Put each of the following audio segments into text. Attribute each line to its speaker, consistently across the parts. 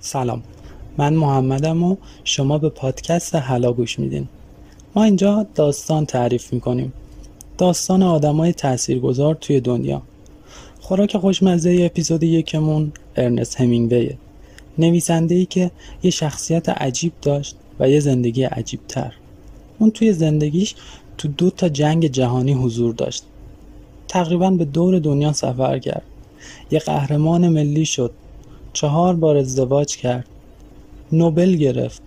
Speaker 1: سلام. من محمدم و شما به پادکست حلا گوش میدین. ما اینجا داستان تعریف می‌کنیم. داستان آدمای تاثیرگذار توی دنیا. خوراک خوشمزه اپیزود یکمون ارنست همینگویه. نویسنده ای که یه شخصیت عجیب داشت و یه زندگی عجیب تر اون توی زندگیش تو دو تا جنگ جهانی حضور داشت. تقریبا به دور دنیا سفر کرد. یه قهرمان ملی شد. چهار بار ازدواج کرد. نوبل گرفت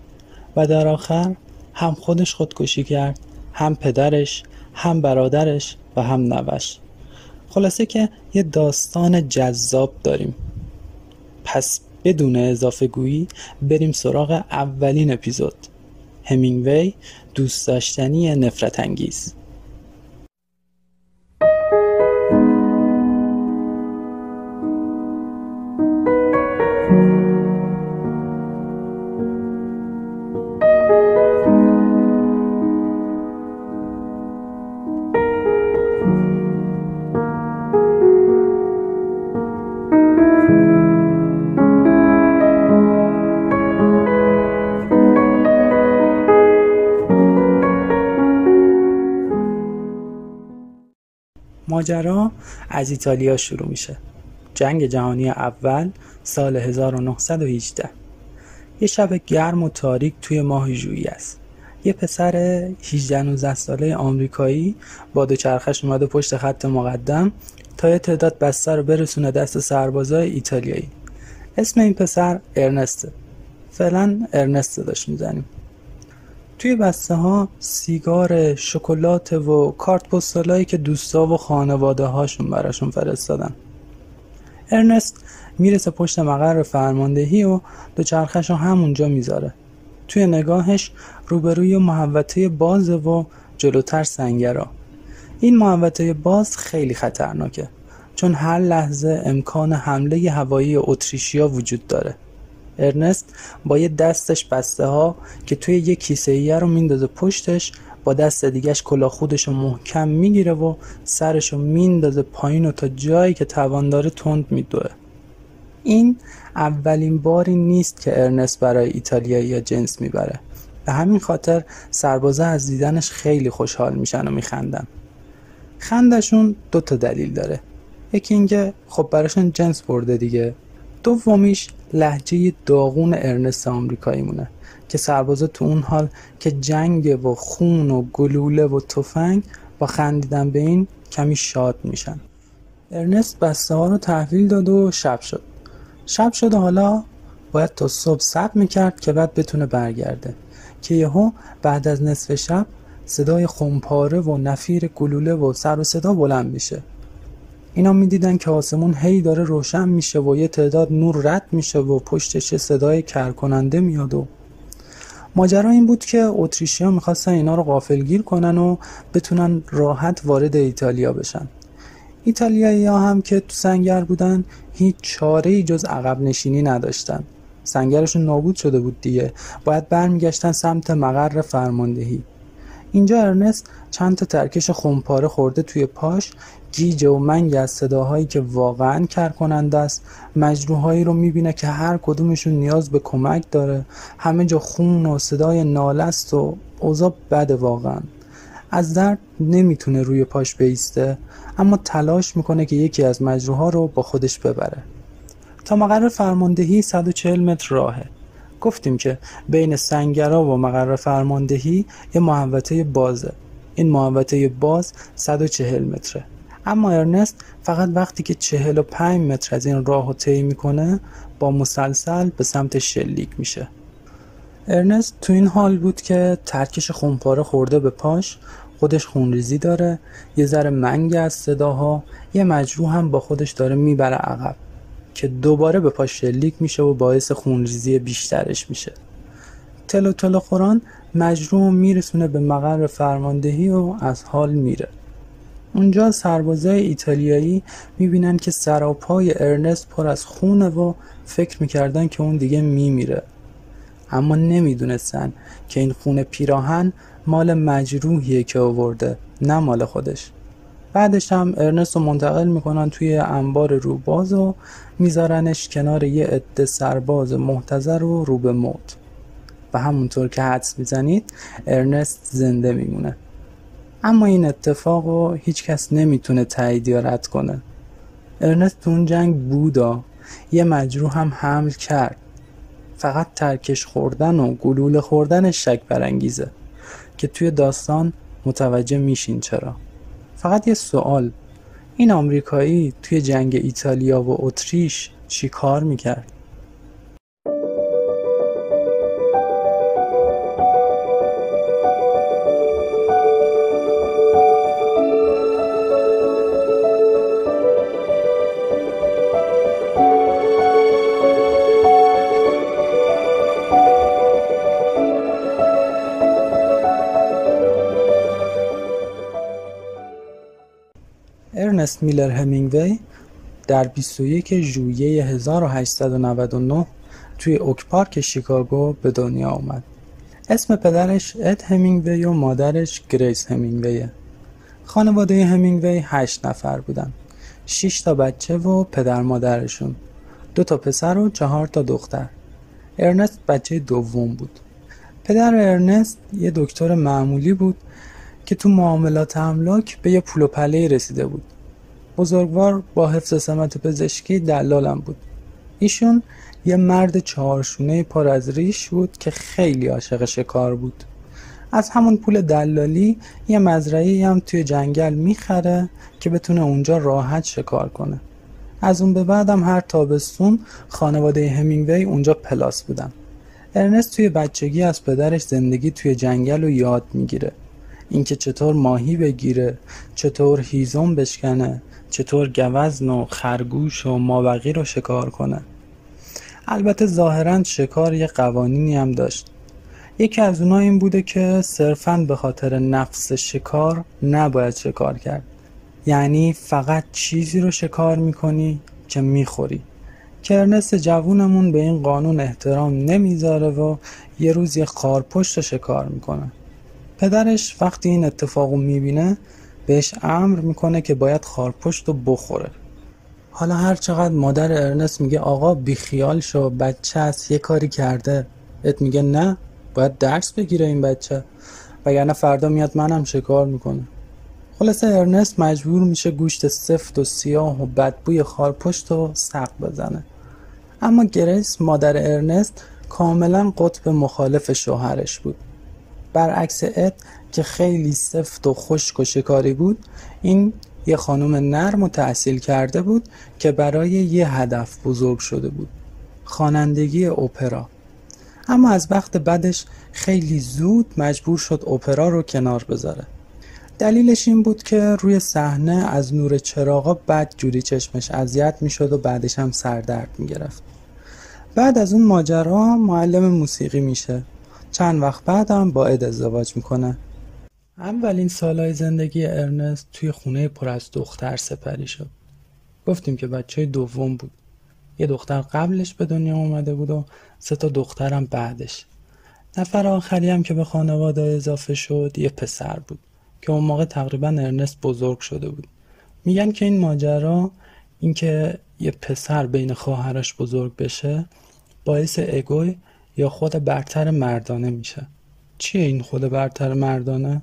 Speaker 1: و در آخر هم خودش خودکشی کرد هم پدرش هم برادرش و هم نوش. خلاصه که یه داستان جذاب داریم. پس بدون اضافه گویی بریم سراغ اولین اپیزود. همینگوی دوست داشتنی نفرت انگیز. ماجرا از ایتالیا شروع میشه. جنگ جهانی اول سال 1918 یه شب گرم و تاریک توی ماه ژوئیه است. یه پسر 18 19 ساله آمریکایی با دوچرخش اومده پشت خط مقدم تا یه تعداد بسته رو برسونه دست سربازای ایتالیایی. اسم این پسر ارنسته. فعلا ارنست داشت می‌زنیم. توی بسته ها سیگار شکلات و کارت پستالایی که دوستا و خانواده هاشون براشون فرستادن. ارنست می‌رسه پشت مقر فرماندهی و دوچرخش رو همونجا می‌ذاره. توی نگاهش روبروی محوطه باز و جلوتر سنگرا. این محوطه باز خیلی خطرناکه چون هر لحظه امکان حمله هوایی اتریشیا وجود داره. ارنست با یه دستش بسته ها که توی یه کیسه ایه رو میندازه پشتش با دست دیگهش کلا خودش رو محکم می‌گیره و سرش رو میندازه پایین و تا جایی که توان داره تند میدوه. این اولین باری نیست که ارنست برای ایتالیایی یا جنس می‌بره. به همین خاطر سربازه از دیدنش خیلی خوشحال میشن و میخندن. خندشون دو تا دلیل داره. یکی اینکه خب براشون جنس برده دیگه. دومیش لحجه داغون ارنست آمریکایی مونه که سربازا تو اون حال که جنگ و خون و گلوله و تفنگ با خندیدن به این کمی شاد میشن. ارنست بسته ها رو تحویل داد و شب شد. شب شد و حالا باید تا صبح صبر می‌کرد که بعد بتونه برگرده که یهو بعد از نصف شب صدای خمپاره و نفیر گلوله و سر و صدا بلند میشه. اینا می‌دیدن که آسمون هی داره روشن میشه و یه تعداد نور رد میشه و پشتش صدای کرکننده میاد و ماجرا این بود که اتریشیا می‌خواستن اینا رو غافلگیر کنن و بتونن راحت وارد ایتالیا بشن. ایتالیایی ها هم که تو سنگر بودن هیچ چاره ای جز عقب نشینی نداشتن. سنگرشون نابود شده بود دیگه. باید برمیگشتن سمت مقر فرماندهی. اینجا ارنست چند تا ترکش خمپاره خورده توی پاش گیج و منگ از صداهایی که واقعا کرکننده است مجروحایی رو می‌بینه که هر کدومشون نیاز به کمک داره. همه جا خون و صدای ناله است و اوضاع بده واقعا. از درد نمی‌تونه روی پاش بیسته اما تلاش می‌کنه که یکی از مجروحها رو با خودش ببره. تا مقر فرماندهی 140 متر راهه. گفتیم که بین سنگرا و مقر فرماندهی یه محوطه بازه. این محوطه باز 140 متره. اما ارنست فقط وقتی که 45 متر از این راه رو طی می‌کنه با مسلسل به سمت شلیک میشه. ارنست تو این حال بود که ترکش خونپاره خورده به پاش خودش خونریزی داره یه ذره منگ از صداها یه مجروح هم با خودش داره می‌بره عقب که دوباره به پاش شلیک میشه و باعث خونریزی بیشترش میشه. تلو تلو خوران مجروح میرسونه به مقر فرماندهی و از حال میره. اونجا سربازای ایتالیایی می‌بینن که سراپای ارنست پر از خونه و فکر می‌کردن که اون دیگه میمیره. اما نمی‌دونستن که این خونه پیراهن مال مجروحیه که آورده نه مال خودش. بعدش هم ارنست رو منتقل می‌کنن توی انبار روباز و میذارنش کنار یه عده سرباز محتضر و رو به موت. و همونطور که حدس می‌زنید ارنست زنده میمونه. اما این اتفاق رو هیچکس نمی‌تونه تایید یا رد کنه. ارنست تو اون جنگ بودا یه مجروح هم حمل کرد. فقط ترکش خوردن و گلوله خوردن شک برانگیزه که توی داستان متوجه میشین چرا. فقط یه سوال. این آمریکایی توی جنگ ایتالیا و اتریش چی کار می‌کرد؟ ارنست میلر همینگوی در 21 ژوئیه 1899 توی اوک پارک شیکاگو به دنیا آمد. اسم پدرش اد همینگوی و مادرش گریس همینگویه. خانواده همینگوی هشت نفر بودن. 6 تا بچه و پدر مادرشون. دو تا پسر و چهار تا دختر. ارنست بچه دوم بود. پدر ارنست یه دکتر معمولی بود که تو معاملات املاک به یه پول و پله رسیده بود. بزرگوار با حفظ سمت پزشکی دلالم بود. ایشون یه مرد چهارشونه پر از ریش بود که خیلی عاشق شکار بود. از همون پول دلالی یه مزرعه هم توی جنگل می‌خره که بتونه اونجا راحت شکار کنه. از اون به بعدم هر تابستون خانواده همینگوی اونجا پلاس بودن. ارنست توی بچگی از پدرش زندگی توی جنگل رو یاد می‌گیره. اینکه چطور ماهی بگیره چطور هیزم بشکنه چطور گوزن و خرگوش و مابقی رو شکار کنه البته ظاهرا شکار یه قوانینی هم داشت. یکی از اونها این بوده که صرفا به خاطر نفس شکار نباید شکار کرد. یعنی فقط چیزی رو شکار می‌کنی که می‌خوری. کرنس جوونمون به این قانون احترام نمی‌ذاره و یه روز یه خارپشت رو شکار می‌کنه. پدرش وقتی این اتفاقو می‌بینه بهش امر می‌کنه که باید خارپشت رو بخوره. حالا هر چقدر مادر ارنست میگه آقا بیخیال شو بچه است یه کاری کرده. ات میگه نه باید درس بگیره این بچه. وگرنه فردا میاد منم شکار می‌کنه. خلاصه ارنست مجبور میشه گوشت سفت و سیاه و بدبوی خارپشت رو سق بزنه. اما گریس مادر ارنست کاملا قطب مخالف شوهرش بود. برعکس اد که خیلی سفت و خشک و شکاری بود این یه خانم نرم و تحصیل کرده بود که برای یه هدف بزرگ شده بود خوانندگی اپرا. اما از بخت بدش خیلی زود مجبور شد اپرا رو کنار بذاره. دلیلش این بود که روی صحنه از نور چراغا بد جوری چشمش اذیت می‌شد و بعدش هم سردرد می‌گرفت. بعد از اون ماجرا معلم موسیقی میشه. چند وقت بعدم با اد ازدواج می‌کنه. اولین سالهای زندگی ارنست توی خونه پر از دختر سپری شد. گفتیم که بچه دوم بود. یه دختر قبلش به دنیا اومده بود و سه تا دخترم بعدش. نفر آخری هم که به خانواده اضافه شد یه پسر بود که اون موقع تقریبا ارنست بزرگ شده بود. میگن که این ماجرا اینکه یه پسر بین خواهرش بزرگ بشه باعث اگوی یا خود برتر مردانه میشه. چیه این خود برتر مردانه؟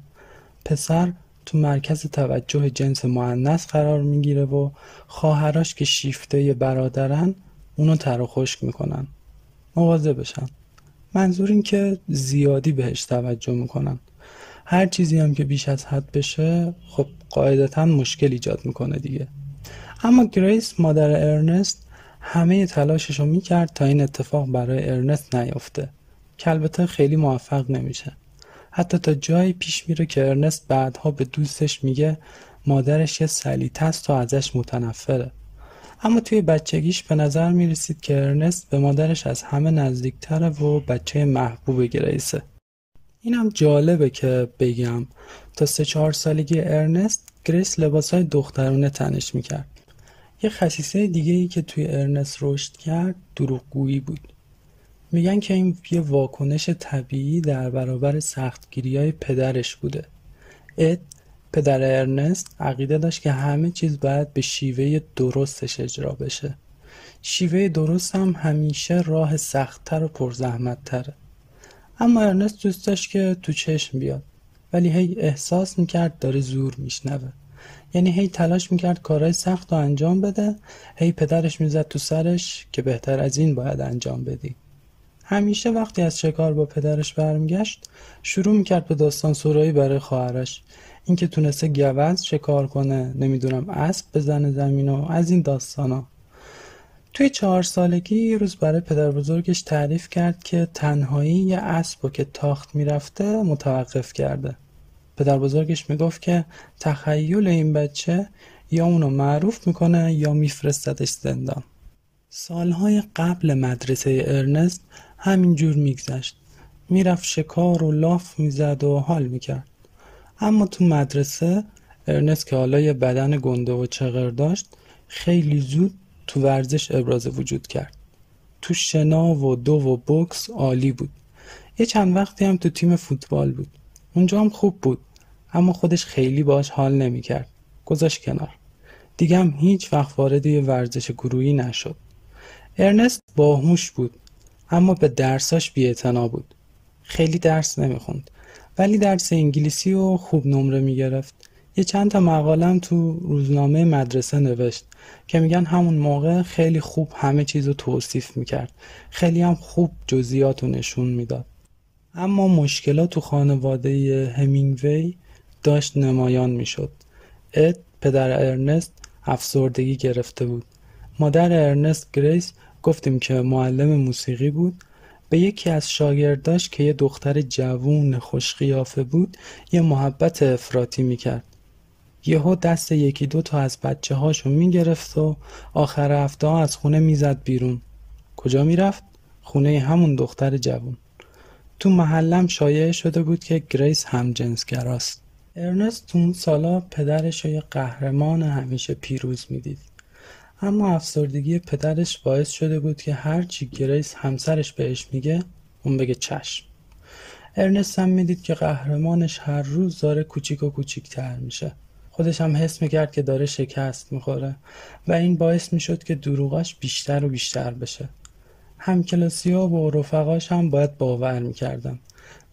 Speaker 1: پسر تو مرکز توجه جنس معنیس قرار می‌گیره و خواهراش که شیفته برادرن اونو تر و خشک می‌کنن. مواظبشن. منظور این که زیادی بهش توجه می‌کنن. هر چیزی هم که بیش از حد بشه خب قاعدتا مشکل ایجاد می‌کنه دیگه. اما گریس مادر ارنست همه تلاشش رو می‌کرد تا این اتفاق برای ارنست نیفته که البته خیلی موفق نمیشه. حتی تا جایی پیش میره که ارنست بعدها به دوستش میگه مادرش یه سلیطه است و ازش متنفره. اما توی بچگیش به نظر می‌رسید که ارنست به مادرش از همه نزدیکتره و بچه محبوب گریسه اینم جالبه که بگم تا سه چهار سالگی ارنست گریس لباسای دخترونه تنش می‌کرد. یه خصیصه دیگه ای که توی ارنست رشد کرد دروغگویی بود. میگن که این یه واکنش طبیعی در برابر سختگیری های پدرش بوده. اد پدر ارنست عقیده داشت که همه چیز باید به شیوه درستش اجرا بشه. شیوه درست هم همیشه راه سختتر و پرزحمتتره. اما ارنست دوست داشت که تو چشم بیاد. ولی هی احساس می‌کرد داره زور میشنوه. یعنی هی تلاش می‌کرد کارهای سخت رو انجام بده. هی پدرش می‌زد تو سرش که بهتر از این باید انجام بدی. همیشه وقتی از شکار با پدرش برمیگشت شروع می‌کرد به داستان سرایی برای خواهرش. اینکه تونسته گوز شکار کنه نمی‌دونم اسب بزنه زمین و از این داستانا. توی چهار سالگی یه روز برای پدر بزرگش تعریف کرد که تنهایی یه اسب که تاخت می‌رفته متوقف کرده. پدر بزرگش می‌گفت که تخیل این بچه یا اونو معروف می‌کنه یا میفرستدش زندان. سالهای قبل مدرسه ارنست همینجور میگذشت. می‌رفت شکار و لاف می‌زد و حال می‌کرد. اما تو مدرسه ارنست که حالا یه بدن گنده و چغر داشت خیلی زود تو ورزش ابراز وجود کرد. تو شنا و دو و بوکس عالی بود. یه چند وقتی هم تو تیم فوتبال بود. اونجا هم خوب بود اما خودش خیلی باش حال نمی‌کرد. گذاشت کنار. دیگه هم هیچ وقت وارد یه ورزش گروهی نشد. ارنست باهوش بود. اما به درساش بی‌اعتنا بود. خیلی درس نمی‌خوند. ولی درس انگلیسی و خوب نمره می‌گرفت. یه چند تا مقالم تو روزنامه مدرسه نوشت که میگن همون موقع خیلی خوب همه چیز رو توصیف می‌کرد. خیلی هم خوب جزئیات رو نشون می‌داد. اما مشکلات تو خانواده همینگوی داشت نمایان می‌شد. اد پدر ارنست افسردگی گرفته بود. مادر ارنست گریس گفتیم که معلم موسیقی بود. به یکی از شاگرداش که یه دختر جوون خوش‌قیافه بود یه محبت افراطی می‌کرد. یهو دست یکی دو تا از بچه هاشو می‌گرفت و آخر هفته از خونه می‌زد بیرون. کجا می‌رفت؟ خونه همون دختر جوون. تو محلم شایعه شده بود که گریس هم جنسگراست ارنست تو اون سالا پدرش یه قهرمان همیشه پیروز می‌دید. اما افسردگی پدرش باعث شده بود که هرچی گریس همسرش بهش میگه اون بگه چشم. ارنست هم می‌دید که قهرمانش هر روز داره کوچیک و کوچیکتر میشه. خودش هم حس می‌کرد که داره شکست می‌خوره و این باعث می‌شد که دروغاش بیشتر و بیشتر بشه. همکلاسی ها و رفقاش هم باید باور می‌کردن.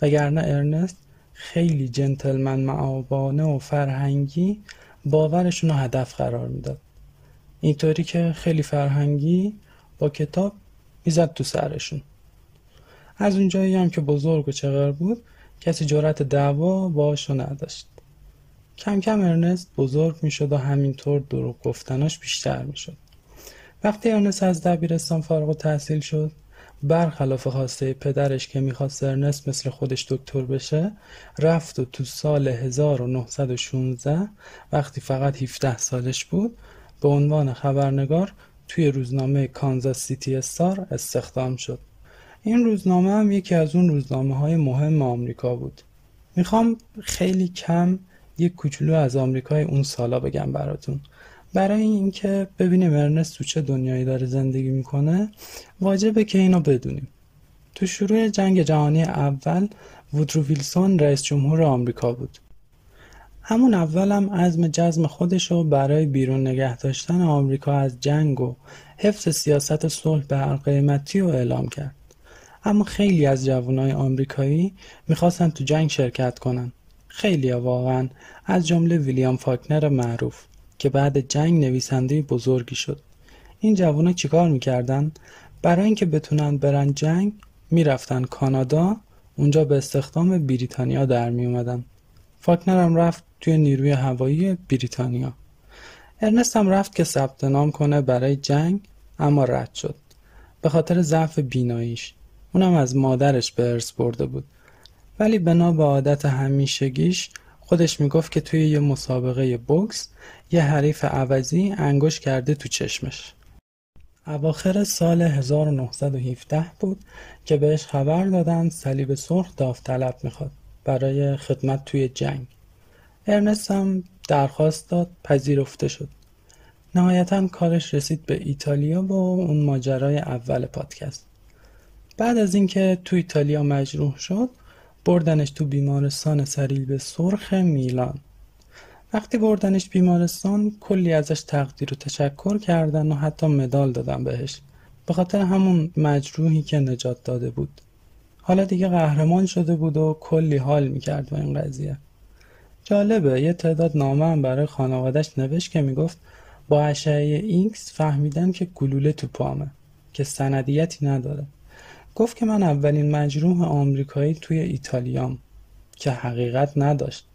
Speaker 1: وگرنه ارنست خیلی جنتلمن معابانه و فرهنگی باورشون رو هدف قرار می‌داد. اینطوری که خیلی فرهنگی با کتاب می‌زد تو سرشون. از اونجایی هم که بزرگ و چغر بود کسی جرأت دعوا باشو نداشت. کم کم ارنست بزرگ می‌شد و همینطور دروغ گفتناش بیشتر می‌شد. وقتی ارنست از دبیرستان فارغ و تحصیل شد برخلاف خواسته پدرش که می‌خواست ارنست مثل خودش دکتر بشه رفت و تو سال 1916 وقتی فقط 17 سالش بود به عنوان خبرنگار توی روزنامه کانزاس سیتی استار استخدام شد. این روزنامه هم یکی از اون روزنامه های مهم آمریکا بود. می‌خوام خیلی کم یک کوچولو از آمریکای اون سالا بگم براتون. برای اینکه ببینیم ارنست تو چه دنیایی داره زندگی می‌کنه واجبه که اینو بدونیم. تو شروع جنگ جهانی اول وودرو ویلسون رئیس جمهور آمریکا بود. همون اولم عزم جزم خودشو برای بیرون نگه داشتن آمریکا از جنگ و حفظ سیاست صلح به هر قیمتی رو اعلام کرد. اما خیلی از جوانای آمریکایی می‌خواستن تو جنگ شرکت کنن. خیلی واقعا از جمله ویلیام فاکنر معروف که بعد جنگ نویسنده بزرگی شد. این جوونا چیکار می‌کردن؟ برای اینکه بتونن برن جنگ می‌رفتن کانادا اونجا به استخدام بریتانیا در میومدن هم رفت توی نیروی هوایی بریتانیا. ارنست هم رفت که ثبت نام کنه برای جنگ اما رد شد. به خاطر ضعف بیناییش. اونم از مادرش به ارث برده بود. ولی بنا به عادت همیشگیش خودش می‌گفت که توی یه مسابقه بوکس یه حریف عوضی انگوش کرده تو چشمش. اواخر سال 1917 بود که بهش خبر دادن صلیب سرخ داوطلب می‌خواد. برای خدمت توی جنگ. ارنست هم درخواست داد پذیرفته شد. نهایتا کارش رسید به ایتالیا با اون ماجرای اول پادکست. بعد از اینکه تو ایتالیا مجروح شد بردنش تو بیمارستان سریل به سرخ میلان. وقتی بردنش بیمارستان کلی ازش تقدیر و تشکر کردن و حتی مدال دادن بهش. به خاطر همون مجروحی که نجات داده بود. حالا دیگه قهرمان شده بود و کلی حال می‌کرد با این قضیه. جالبه یه تعداد نامه هم برای خانوادش نوشت که می‌گفت با اشعه اینکس فهمیدن که گلوله تو پامه که سندیتی نداره. گفت که من اولین مجروح آمریکایی توی ایتالیام که حقیقت نداشت.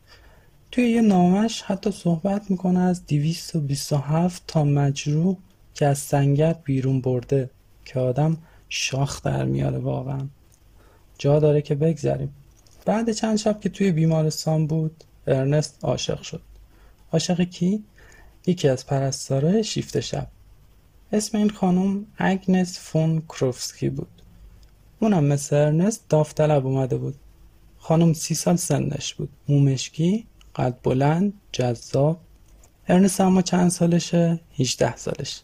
Speaker 1: توی یه نامش حتی صحبت می‌کنه از 227 تا مجروح که از سنگر بیرون برده که آدم شاخ در میاره واقعا. جا داره که بگذریم. بعد چند شب که توی بیمارستان بود ارنست عاشق شد. عاشق کی؟ یکی از پرستارای شیفت شب. اسم این خانم اگنس فون کروفسکی بود. اونم مثل ارنست داوطلب اومده بود. خانم سی سال سنش بود. مومشکی قد بلند جذاب. ارنست اما چند سالشه؟ 18 سالش.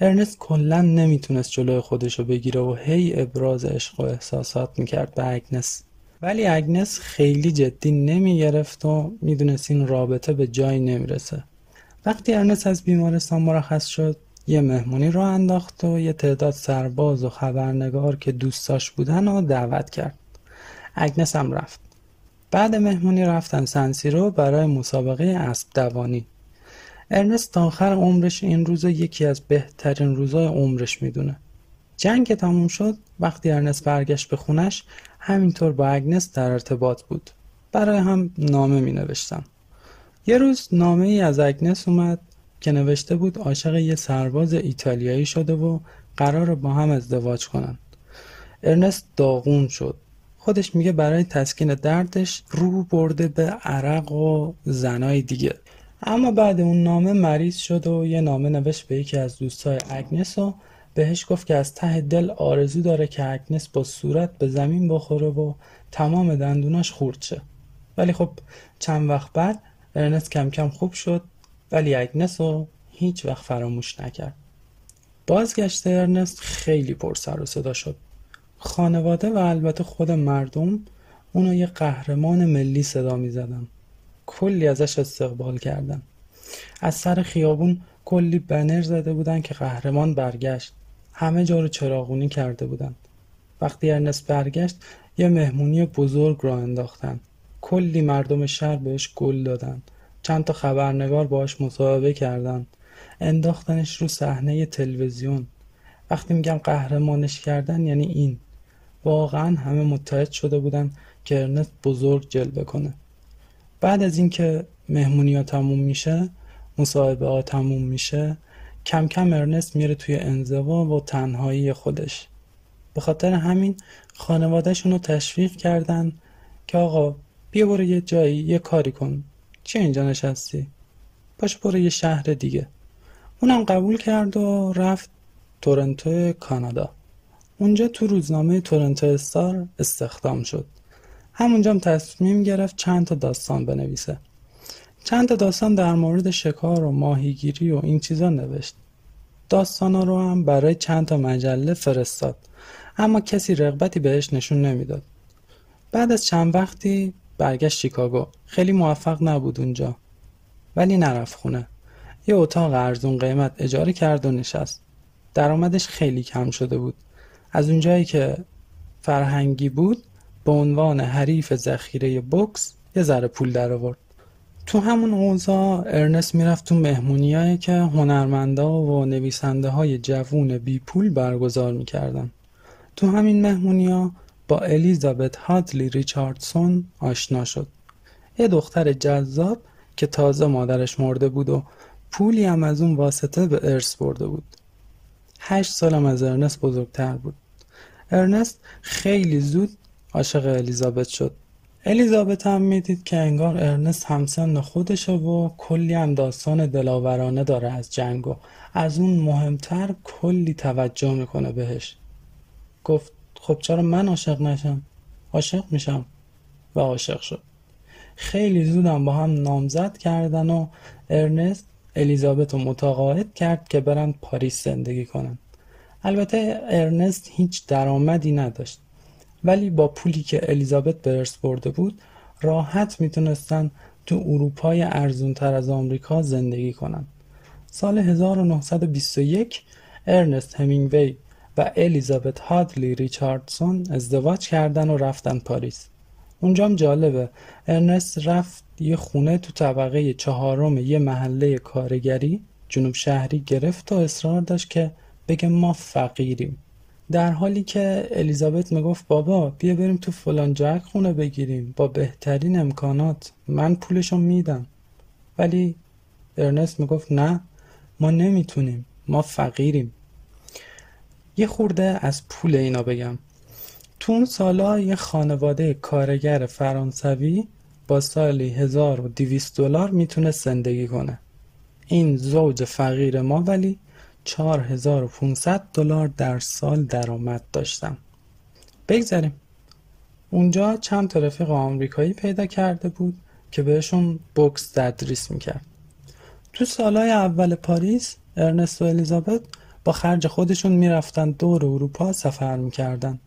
Speaker 1: ارنست کلا نمی‌تونست جلوی خودشو بگیره و هی ابراز عشق و احساسات می‌کرد به اگنس. ولی اگنس خیلی جدی نمی‌گرفت و می‌دونست این رابطه به جایی نمی‌رسه. وقتی ارنست از بیمارستان مرخص شد یه مهمونی راه انداخت و یه تعداد سرباز و خبرنگار که دوستاش بودن و دعوت کرد. اگنس هم رفت. بعد مهمونی رفتن سنسیرو برای مسابقه اسب دوانی. ارنست تا آخر عمرش این روز یکی از بهترین روزای عمرش می‌دونه. جنگ که تموم شد وقتی ارنست برگشت به خونش همینطور با اگنس در ارتباط بود. برای هم نامه می‌نوشتن یه روز نامه ای از اگنس اومد که نوشته بود عاشق یه سرباز ایتالیایی شده و قرار با هم ازدواج کنن. ارنست داغون شد. خودش میگه برای تسکین دردش رو برده به عرق و زنای دیگه. اما بعد اون نامه مریض شد و یه نامه نوشت به یکی از دوستای اگنس و بهش گفت که از ته دل آرزو داره که اگنس با صورت به زمین بخوره و تمام دندوناش خورد شه. ولی خب چند وقت بعد ارنست کم کم خوب شد ولی اگنس رو هیچ وقت فراموش نکرد. بازگشت ارنست خیلی پر سر و صدا شد. خانواده و البته خود مردم اونو یه قهرمان ملی صدا می زدن. کلی ازش استقبال کردن. از سر خیابون کلی بنر زده بودن که قهرمان برگشت. همه جا رو چراغونی کرده بودن. وقتی ارنست برگشت یه مهمونی بزرگ را انداختن. کلی مردم شهر بهش گل دادن. چند تا خبرنگار باهاش مصاحبه کردن. انداختنش رو صحنه تلویزیون. وقتی میگم قهرمانش کردن یعنی این. واقعا همه متحد شده بودن که ارنست بزرگ جلوه کنه. بعد از اینکه مهمونی ها تموم میشه مصاحبه ها تموم میشه کم کم ارنست میره توی انزوا و تنهایی خودش. به خاطر همین خانوادهشون رو تشویق کردن که آقا بیا برو یه جایی یه کاری کن. چی اینجا نشستی؟ باشه برو یه شهر دیگه. اونم قبول کرد و رفت تورنتو کانادا. اونجا تو روزنامه تورنتو استار استخدام شد. همونجا هم تصمیم گرفت چند تا داستان بنویسه. چند تا داستان در مورد شکار و ماهیگیری و این چیزا نوشت. داستانا رو هم برای چند تا مجله فرستاد. اما کسی رغبتی بهش نشون نمی‌داد. بعد از چند وقتی برگشت شیکاگو. خیلی موفق نبود اونجا. ولی نرفت خونه. یه اتاق ارزون قیمت اجاره کرد و نشست. درآمدش خیلی کم شده بود. از اونجایی که فرهنگی بود به عنوان حریف ذخیره بوکس یه ذره پول در آورد. تو همون اوضاع ارنست می‌رفت تو مهمونیایی که هنرمندا و نویسنده های جوون بی پول برگزار می‌کردن. تو همین مهمونیا با الیزابت هادلی ریچاردسون آشنا شد. یه دختر جذاب که تازه مادرش مرده بود و پولی هم از اون واسطه به ارث برده بود. هشت سالم از ارنست بزرگتر بود. ارنست خیلی زود عاشق الیزابت شد. الیزابت هم می‌دید که انگار ارنست همسن خودشه و کلی هم داستان دلاورانه داره از جنگ و از اون مهمتر کلی توجه می‌کنه بهش. گفت خب چرا من عاشق نشم؟ عاشق میشم و عاشق شد. خیلی زودم با هم نامزد کردن و ارنست الیزابت رو متقاعد کرد که برن پاریس زندگی کنن. البته ارنست هیچ درآمدی نداشت. ولی با پولی که الیزابت به ارث برده بود راحت می‌تونستن تو اروپای ارزونتر از آمریکا زندگی کنند. سال 1921 ارنست همینگوی و الیزابت هادلی ریچاردسون ازدواج کردن و رفتن پاریس. اونجام جالبه ارنست رفت یه خونه تو طبقه چهارم یه محله کارگری جنوب شهری گرفت و اصرار داشت که بگه ما فقیریم در حالی که الیزابت می‌گفت بابا بیا بریم تو فلان جک خونه بگیریم با بهترین امکانات من پولشو میدم. ولی ارنست می‌گفت نه ما نمی‌تونیم ما فقیریم. یه خورده از پول اینا بگم. تو اون سالا یه خانواده کارگر فرانسوی با سالی 1200 دلار می‌تونه زندگی کنه. این زوج فقیر ما ولی 4500 دلار در سال درآمد داشتن بگذاریم. اونجا چند تا رفیق آمریکایی پیدا کرده بود که بهشون بوکس تدریس می‌کرد. تو سالهای اول پاریس ارنست و الیزابت با خرج خودشون می‌رفتن دور اروپا سفر می‌کردن.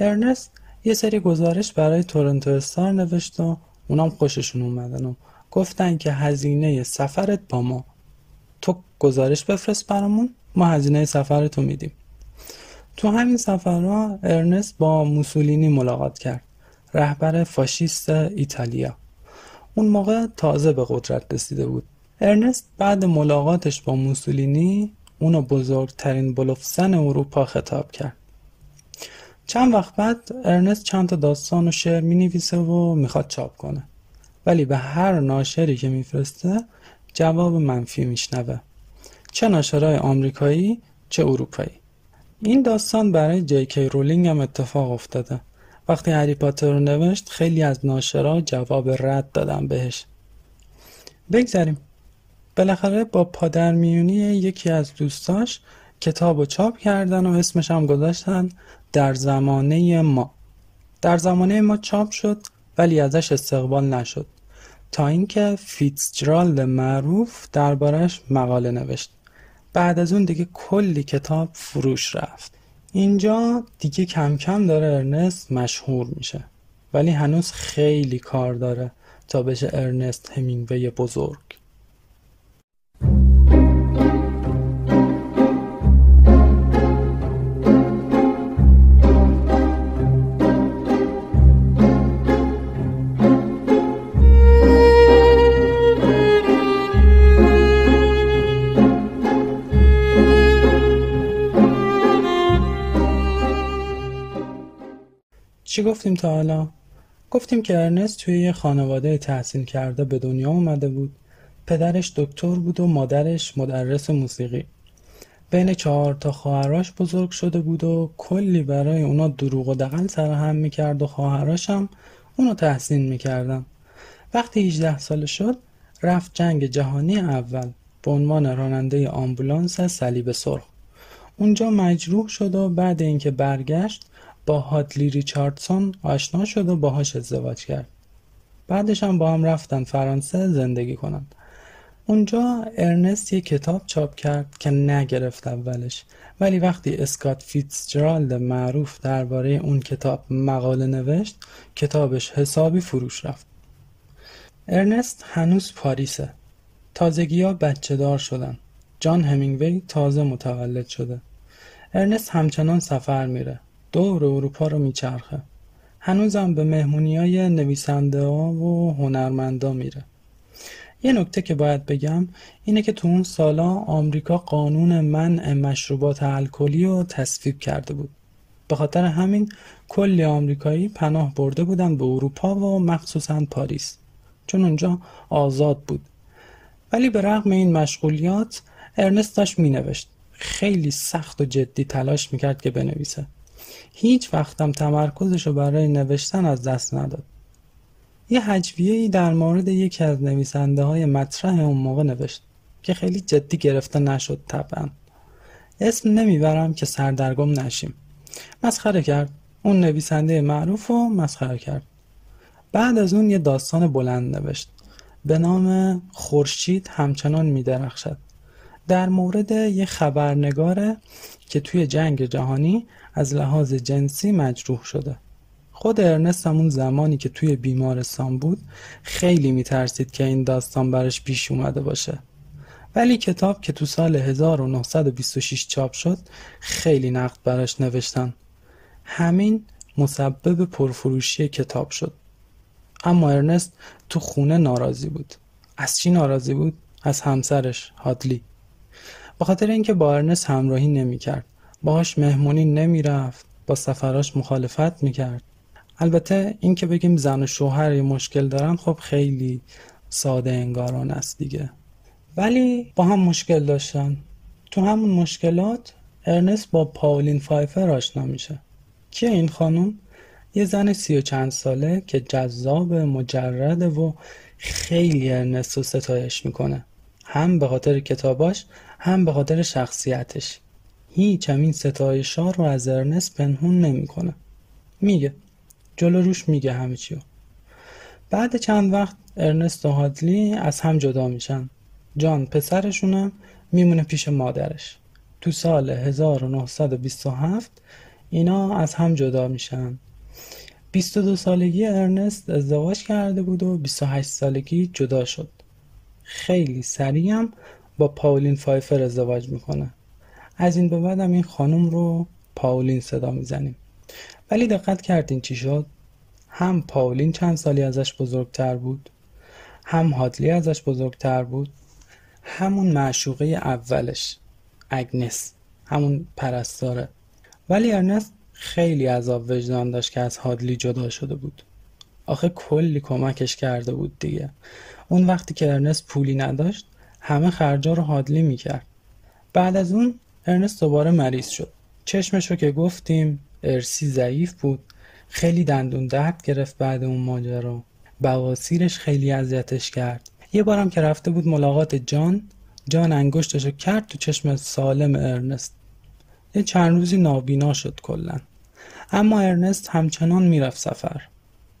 Speaker 1: ارنست یه سری گزارش برای تورنتو استار نوشت و اونام خوششون اومدن و گفتن که هزینه سفرت با ما. تو گزارش بفرست برامون ما هزینه سفرتو میدیم. تو همین سفرها ارنست با موسولینی ملاقات کرد رهبر فاشیست ایتالیا. اون موقع تازه به قدرت رسیده بود. ارنست بعد ملاقاتش با موسولینی اونو بزرگترین بلوفسن اروپا خطاب کرد. چند وقت بعد ارنست چند تا داستان و شعر می نویسه و می‌خواد چاپ کنه. ولی به هر ناشری که میفرسته جواب منفی میشنوه. چه ناشرای آمریکایی چه اروپایی. این داستان برای جی رولینگ هم اتفاق افتاده. وقتی هری پاتر رو نوشت خیلی از ناشرا جواب رد دادن بهش. بگذاریم. بالاخره با پادرمیونی یکی از دوستاش کتاب و چاپ کردن و اسمش هم گذاشتن در زمانه ما. در زمانه ما چاپ شد ولی ازش استقبال نشد. تا اینکه فیتزجرالد معروف دربارش مقاله نوشت. بعد از اون دیگه کلی کتاب فروش رفت. اینجا دیگه کم کم داره ارنست مشهور میشه. ولی هنوز خیلی کار داره تا بشه ارنست همینگوی بزرگ. چی گفتیم تا حالا؟ گفتیم که ارنست توی یه خانواده تحصیل کرده به دنیا اومده بود. پدرش دکتر بود و مادرش مدرس موسیقی. بین چهار تا خواهراش بزرگ شده بود و کلی برای اونا دروغ و دقل سرهم می‌کرد و خواهراش هم اونو تحسین می‌کردن. وقتی 18 ساله شد رفت جنگ جهانی اول به عنوان راننده آمبولانس صلیب سرخ. اونجا مجروح شد و بعد اینکه برگشت با هادلی ریچاردسون آشنا شد و باهاش ازدواج کرد. بعدش هم با هم رفتن فرانسه زندگی کنند. اونجا ارنست یه کتاب چاپ کرد که نگرفت اولش. ولی وقتی اسکات فیتزجرالد معروف درباره اون کتاب مقاله نوشت کتابش حسابی فروش رفت. ارنست هنوز پاریسه. تازگی ها بچه دار شدن. جان همینگوی تازه متولد شده. ارنست همچنان سفر میره. دور اروپا رو میچرخه. هنوزم به مهمونی های نویسنده ها و هنرمندا میره. یه نکته که باید بگم اینه که تو اون سالا آمریکا قانون منع مشروبات الکلی رو تصویب کرده بود. به خاطر همین کلی آمریکایی پناه برده بودن به اروپا و مخصوصا پاریس. چون اونجا آزاد بود. ولی به رغم این مشغولیات ارنست داشت مینوشت. خیلی سخت و جدی تلاش می‌کرد که بنویسه. هیچ وقتم تمرکزش رو برای نوشتن از دست نداد. یه ای در مورد یکی از نویسنده های مطرح اون موقع نوشت که خیلی جدی گرفته نشد طبعا. اسم نمی‌برم که سردرگم نشیم. مسخره کرد. اون نویسنده معروف رو مسخره کرد. بعد از اون یه داستان بلند نوشت. به نام خورشید همچنان میدرخشد. در مورد یه خبرنگاره که توی جنگ جهانی از لحاظ جنسی مجروح شده. خود ارنست همون زمانی که توی بیمارستان بود خیلی میترسید که این داستان براش پیش اومده باشه. ولی کتاب که تو سال 1926 چاپ شد خیلی نقد براش نوشتن. همین مسبب پرفروشی کتاب شد. اما ارنست تو خونه ناراضی بود. از چی ناراضی بود؟ از همسرش هادلی. به خاطر اینکه با ارنست همراهی نمی‌کرد. باهاش مهمونی نمی‌رفت. با سفراش مخالفت می‌کرد. البته اینکه بگیم زن و شوهر یه مشکل دارن خب خیلی ساده انگاران است دیگه. ولی با هم مشکل داشتن. تو همون مشکلات ارنست با پاولین فایفر آشنا میشه. کیه این خانم؟ یه زن سی و چند ساله که جذاب مجرده و خیلی ارنست رو ستایش می‌کنه. هم به خاطر کتاباش هم به خاطر شخصیتش. هیچ همین ستایش ها رو از ارنست پنهون نمی‌کنه. میگه. جلو روش میگه همه چیو بعد چند وقت ارنست و هادلی از هم جدا میشن. جان پسرشونم میمونه پیش مادرش. تو سال 1927 اینا از هم جدا میشن. 22 سالگی ارنست ازدواج کرده بود و 28 سالگی جدا شد. خیلی سریع هم با پاولین فایفر ازدواج می‌کنه. از این به بعدم این خانم رو پاولین صدا می‌زنیم. ولی دقت کردین چی شد؟ هم پاولین چند سالی ازش بزرگتر بود هم هادلی ازش بزرگتر بود همون معشوقه اولش اگنس همون پرستاره. ولی ارنست خیلی عذاب وجدان داشت که از هادلی جدا شده بود. آخه کلی کمکش کرده بود دیگه. اون وقتی که ارنست پولی نداشت همه خرجا رو هادلی می‌کرد. بعد از اون ارنست دوباره مریض شد. چشمشو که گفتیم ارسی ضعیف بود. خیلی دندون درد گرفت بعد اون ماجرا. بواسیرش خیلی اذیتش کرد. یه بارم که رفته بود ملاقات جان جان انگشتشو کرد تو چشم سالم ارنست. یه چند روزی نابینا شد کلا. اما ارنست همچنان می‌رفت سفر.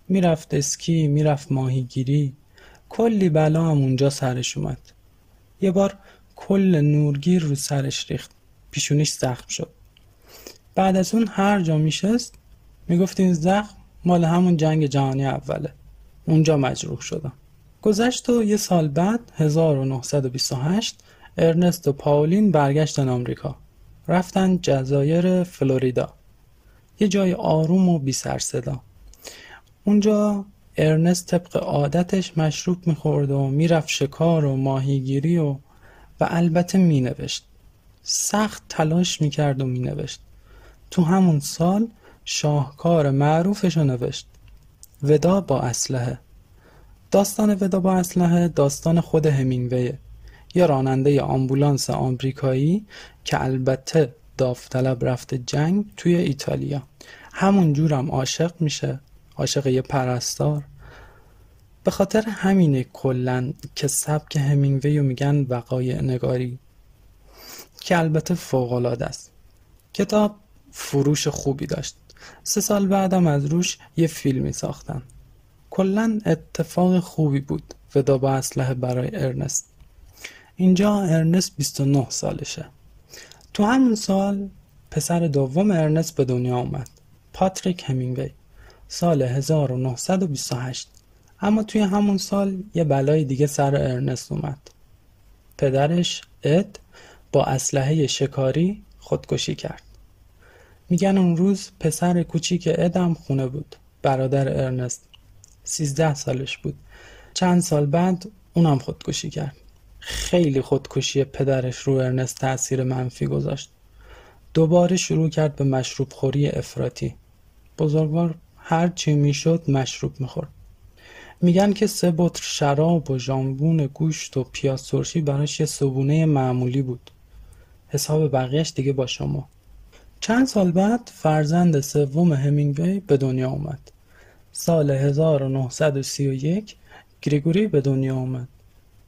Speaker 1: می‌رفت اسکی می‌رفت ماهیگیری. کلی بلا هم اونجا سرش اومد. یه بار کل نورگیر رو سرش ریخت. پیشونیش زخم شد. بعد از اون هر جا میشست می‌گفت این زخم مال همون جنگ جهانی اوله. اونجا مجروح شدم. گذشت و یه سال بعد 1928 ارنست و پاولین برگشتن آمریکا. رفتن جزایر فلوریدا. یه جای آروم و بی سر صدا. اونجا ارنست طبق عادتش مشروب می‌خورد و می‌رفت شکار و ماهیگیری و و البته مینوشت. سخت تلاش می‌کرد و مینوشت. تو همون سال شاهکار معروفش رو نوشت. ودا با اسلحه. داستان ودا با اسلحه داستان خود همینگویه یه راننده آمبولانس آمریکایی که البته داوطلب رفته جنگ توی ایتالیا. همون جورم عاشق میشه. عاشق یه پرستار. به خاطر همینه کلا که سبک همینگوی رو میگن وقایع نگاری که البته فوقالعاده است. کتاب فروش خوبی داشت. سه سال بعدم از روش یه فیلمی ساختن. کلا اتفاق خوبی بود. ودا با اسلحه برای ارنست. اینجا ارنست 29 سالشه. تو همون سال پسر دوم ارنست به دنیا اومد. پاتریک همینگوی. سال 1928 اما توی همون سال یه بلای دیگه سر ارنست اومد. پدرش اد با اسلحه شکاری خودکشی کرد. میگن اون روز پسر کوچیک ادم خونه بود. برادر ارنست. سیزده سالش بود. چند سال بعد اونم خودکشی کرد. خیلی خودکشی پدرش رو ارنست تاثیر منفی گذاشت. دوباره شروع کرد به مشروب خوری افراطی. بزرگوار هر چی می‌شد مشروب می‌خورد. میگن که سه بطر شراب و ژامبون گوشت و پیاز ترشی براش یه صبونه معمولی بود. حساب بقیهش دیگه با شما. چند سال بعد فرزند سوم همینگوی به دنیا اومد. سال 1931 گریگوری به دنیا اومد.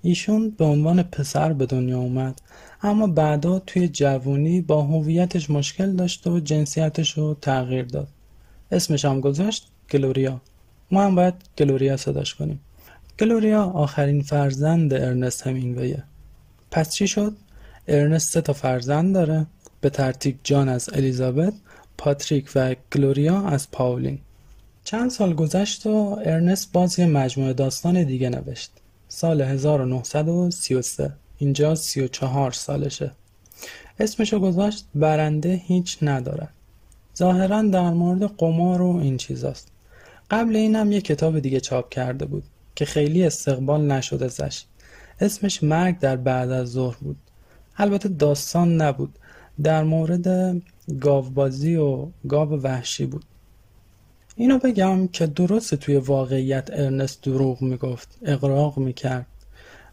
Speaker 1: ایشون به عنوان پسر به دنیا اومد اما بعدا توی جوونی با هویتش مشکل داشت و جنسیتش رو تغییر داد. اسمش هم گذاشت گلوریا. ما هم باید گلوریا صداش کنیم. گلوریا آخرین فرزند ارنست همینگویه. پس چی شد؟ ارنست سه تا فرزند داره. به ترتیب جان از الیزابت پاتریک و گلوریا از پاولین. چند سال گذشت و ارنست باز یه مجموعه داستان دیگه نوشت. سال 1933 اینجا 34 سالشه. اسمشو گذاشت برنده هیچ ندارد ظاهرا در مورد قمار و این چیزاست. قبل اینم یه کتاب دیگه چاپ کرده بود که خیلی استقبال نشده ازش. اسمش مرگ در بعد از ظهر بود. البته داستان نبود. در مورد گاوبازی و گاو وحشی بود. اینو بگم که درست توی واقعیت ارنست دروغ می‌گفت اقراق می‌کرد.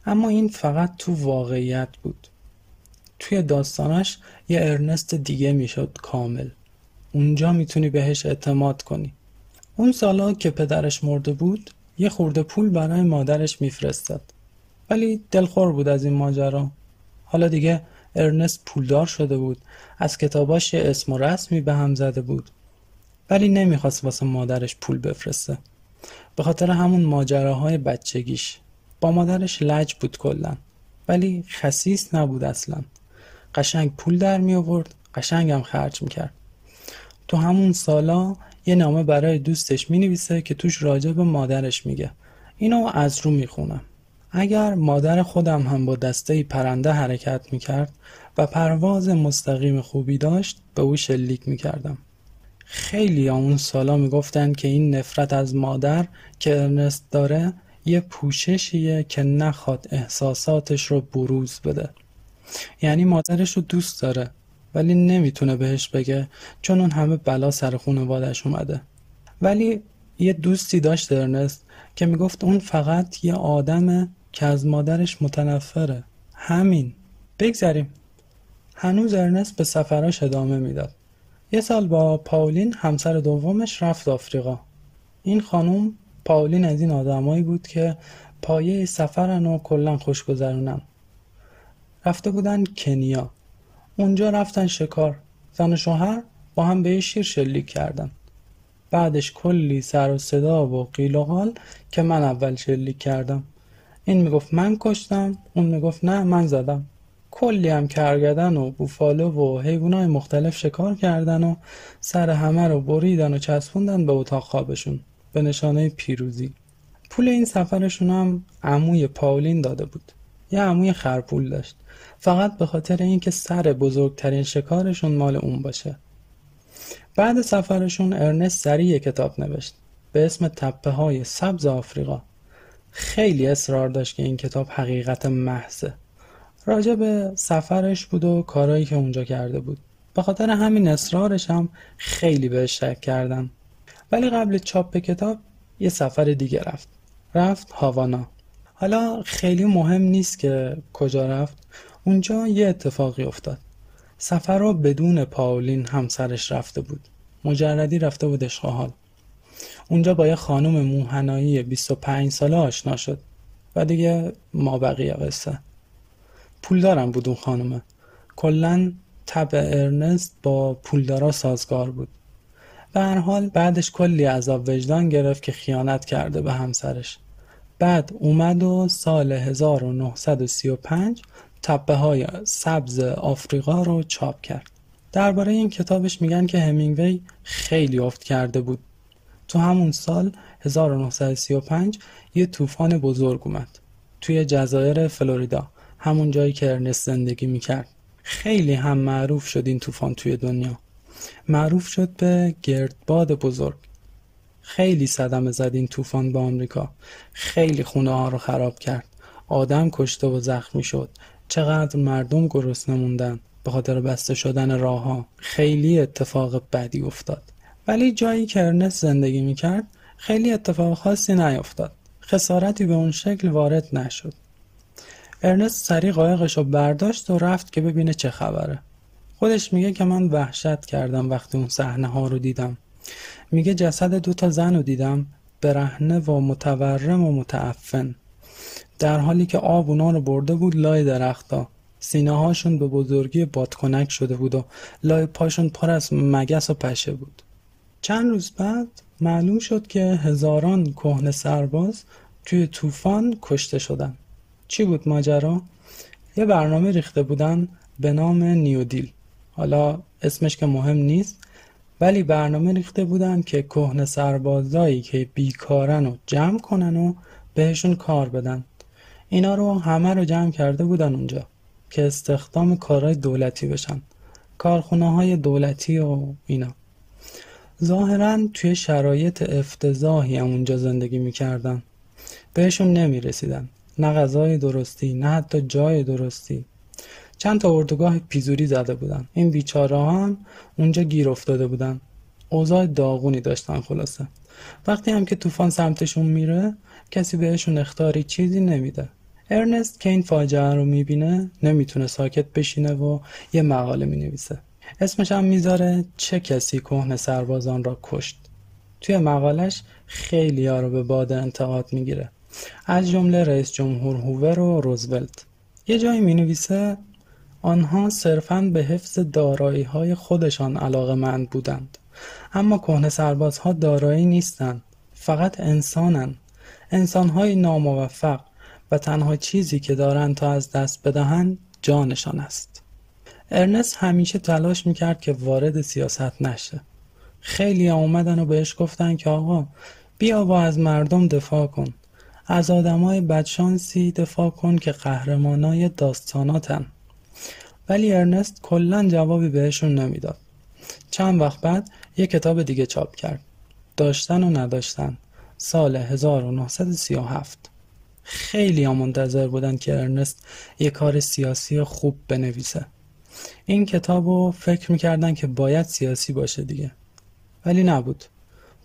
Speaker 1: اما این فقط تو واقعیت بود. توی داستانش یه ارنست دیگه می‌شد کامل. اونجا می‌تونی بهش اعتماد کنی. اون سالا که پدرش مرده بود یه خورده پول برای مادرش میفرستاد. ولی دلخور بود از این ماجرا. حالا دیگه ارنست پولدار شده بود. از کتاباش اسم و رسمی به هم زده بود. ولی نمی‌خواست واسه مادرش پول بفرسته. به خاطر همون ماجراهای بچگیش. با مادرش لج بود کلا. ولی خسیس نبود اصلا. قشنگ پول در می آورد قشنگ هم خرج می‌کرد. تو همون سالا یه نامه برای دوستش می نویسه که توش راجع به مادرش میگه. اینو از رو می‌خونم. اگر مادر خودم هم با دسته پرنده حرکت می‌کرد و پرواز مستقیم خوبی داشت به او شلیک می‌کردم. خیلی اون سالا می‌گفتن که این نفرت از مادر که ارنست داره یه پوششیه که نخواد احساساتش رو بروز بده. یعنی مادرش رو دوست داره. ولی نمی‌تونه بهش بگه چون اون همه بلا سر خانوادش اومده. ولی یه دوستی داشت ارنست که می‌گفت اون فقط یه آدمه که از مادرش متنفره. همین. بگذریم. هنوز ارنست به سفراش ادامه می‌داد. یه سال با پاولین همسر دومش رفت آفریقا. این خانم پاولین از این آدمایی بود که پایه سفرن و کلا خوش گذرونن رفته بودن کنیا. اونجا رفتن شکار. زن و شوهر با هم به شیر شلیک کردن. بعدش کلی سر و صدا و قیل و قال که من اول شلیک کردم. این می‌گفت من کشتم اون می‌گفت نه من زدم. کلی هم کرگدن و بوفالو و حیوانای مختلف شکار کردن و سر همه رو بریدن و چسبوندن به اتاق خوابشون. به نشانه پیروزی. پول این سفرشون هم عموی پاولین داده بود. یه عموی خرپول داشت. فقط به خاطر اینکه سر بزرگترین شکارشون مال اون باشه. بعد سفرشون ارنست سریع کتاب نوشت. به اسم تپه های سبز آفریقا. خیلی اصرار داشت که این کتاب حقیقت محضه. راجع به سفرش بود و کارایی که اونجا کرده بود. به خاطر همین اصرارش هم خیلی بهش شک کردن. ولی قبل چاپ کتاب یه سفر دیگه رفت. رفت هاوانا. حالا خیلی مهم نیست که کجا رفت. اونجا یه اتفاقی افتاد. سفر رو بدون پاولین همسرش رفته بود. مجردی رفته بود اشغال اونجا با یه خانم موهنایی 25 ساله آشنا شد و دیگه ما بقیه قصه. پولدارم بود اون خانومه کلا تب ارنست با پولدارا سازگار بود. به هر حال بعدش کلی عذاب وجدان گرفت که خیانت کرده به همسرش. بعد اومد و سال 1935 تپه های سبز آفریقا رو چاپ کرد. درباره این کتابش میگن که همینگوی خیلی افت کرده بود. تو همون سال 1935 یه طوفان بزرگ اومد توی جزایر فلوریدا همون جایی که ارنست زندگی می‌کرد. خیلی هم معروف شد این طوفان توی دنیا. معروف شد به گردباد بزرگ. خیلی صدمه زد این طوفان به آمریکا. خیلی خونه ها رو خراب کرد. آدم کشته و زخمی شد. چقدر مردم گرسنه موندن به خاطر بسته شدن راه ها خیلی اتفاق بدی افتاد. ولی جایی که ارنست زندگی می‌کرد خیلی اتفاق خاصی نیفتاد خسارتی به اون شکل وارد نشد. ارنست سریع قایقش رو برداشت و رفت که ببینه چه خبره. خودش میگه که من وحشت کردم وقتی اون صحنه ها رو دیدم. میگه جسد دو تا زن رو دیدم برهنه و متورم و متعفن. در حالی که آب اونا رو برده بود لای درختا سینه هاشون به بزرگی بادکنک شده بود و لای پاشون پر از مگس و پشه بود. چند روز بعد معلوم شد که هزاران کهنه سرباز توی طوفان کشته شدن. چی بود ماجرا؟ یه برنامه ریخته بودن به نام نیودیل. حالا اسمش که مهم نیست ولی برنامه ریخته بودن که کهنه سربازایی که بیکارن و جمع کنن و بهشون کار بدن. اینا رو همه رو جمع کرده بودن اونجا که استخدام کارهای دولتی بشن. کارخونه های دولتی و اینا. ظاهرا توی شرایط افتضاحی هم اونجا زندگی می‌کردن. بهشون نمی‌رسیدن. نه غذای درستی نه حتی جای درستی. چند تا اردوگاه پیزوری زده بودن. این بیچاره هم اونجا گیر افتاده بودن. اوضاع داغونی داشتن خلاصه. وقتی هم که طوفان سمتشون میره کسی بهشون اختاری چیزی نمیده. ارنست که این فاجعه رو می‌بینه نمی‌تونه ساکت بشینه و یه مقاله می‌نویسه. اسمش هم می‌ذاره چه کسی کهنه سربازان را کشت. توی مقالش خیلی ها رو به باد انتقاد می‌گیره. از جمله رئیس جمهور هوور و روزولت. یه جایی می‌نویسه آنها صرفا به حفظ دارایی های خودشان علاقه مند بودند. اما کهنه سربازها دارایی نیستند فقط انسانن انسانهای ناموفق و تنها چیزی که دارند تا از دست بدهند جانشان است. ارنست همیشه تلاش می‌کرد که وارد سیاست نشه. خیلی اومدن و بهش گفتن که آقا بیا و از مردم دفاع کن. از آدمای بدشانسی دفاع کن که قهرمانای داستاناتن. ولی ارنست کلا جوابی بهشون نمی‌داد. چند وقت بعد یه کتاب دیگه چاپ کرد. داشتن و نداشتن. سال 1937 خیلی ها منتظر بودن که ارنست یه کار سیاسی خوب بنویسه. این کتاب رو فکر می‌کردن که باید سیاسی باشه دیگه. ولی نبود.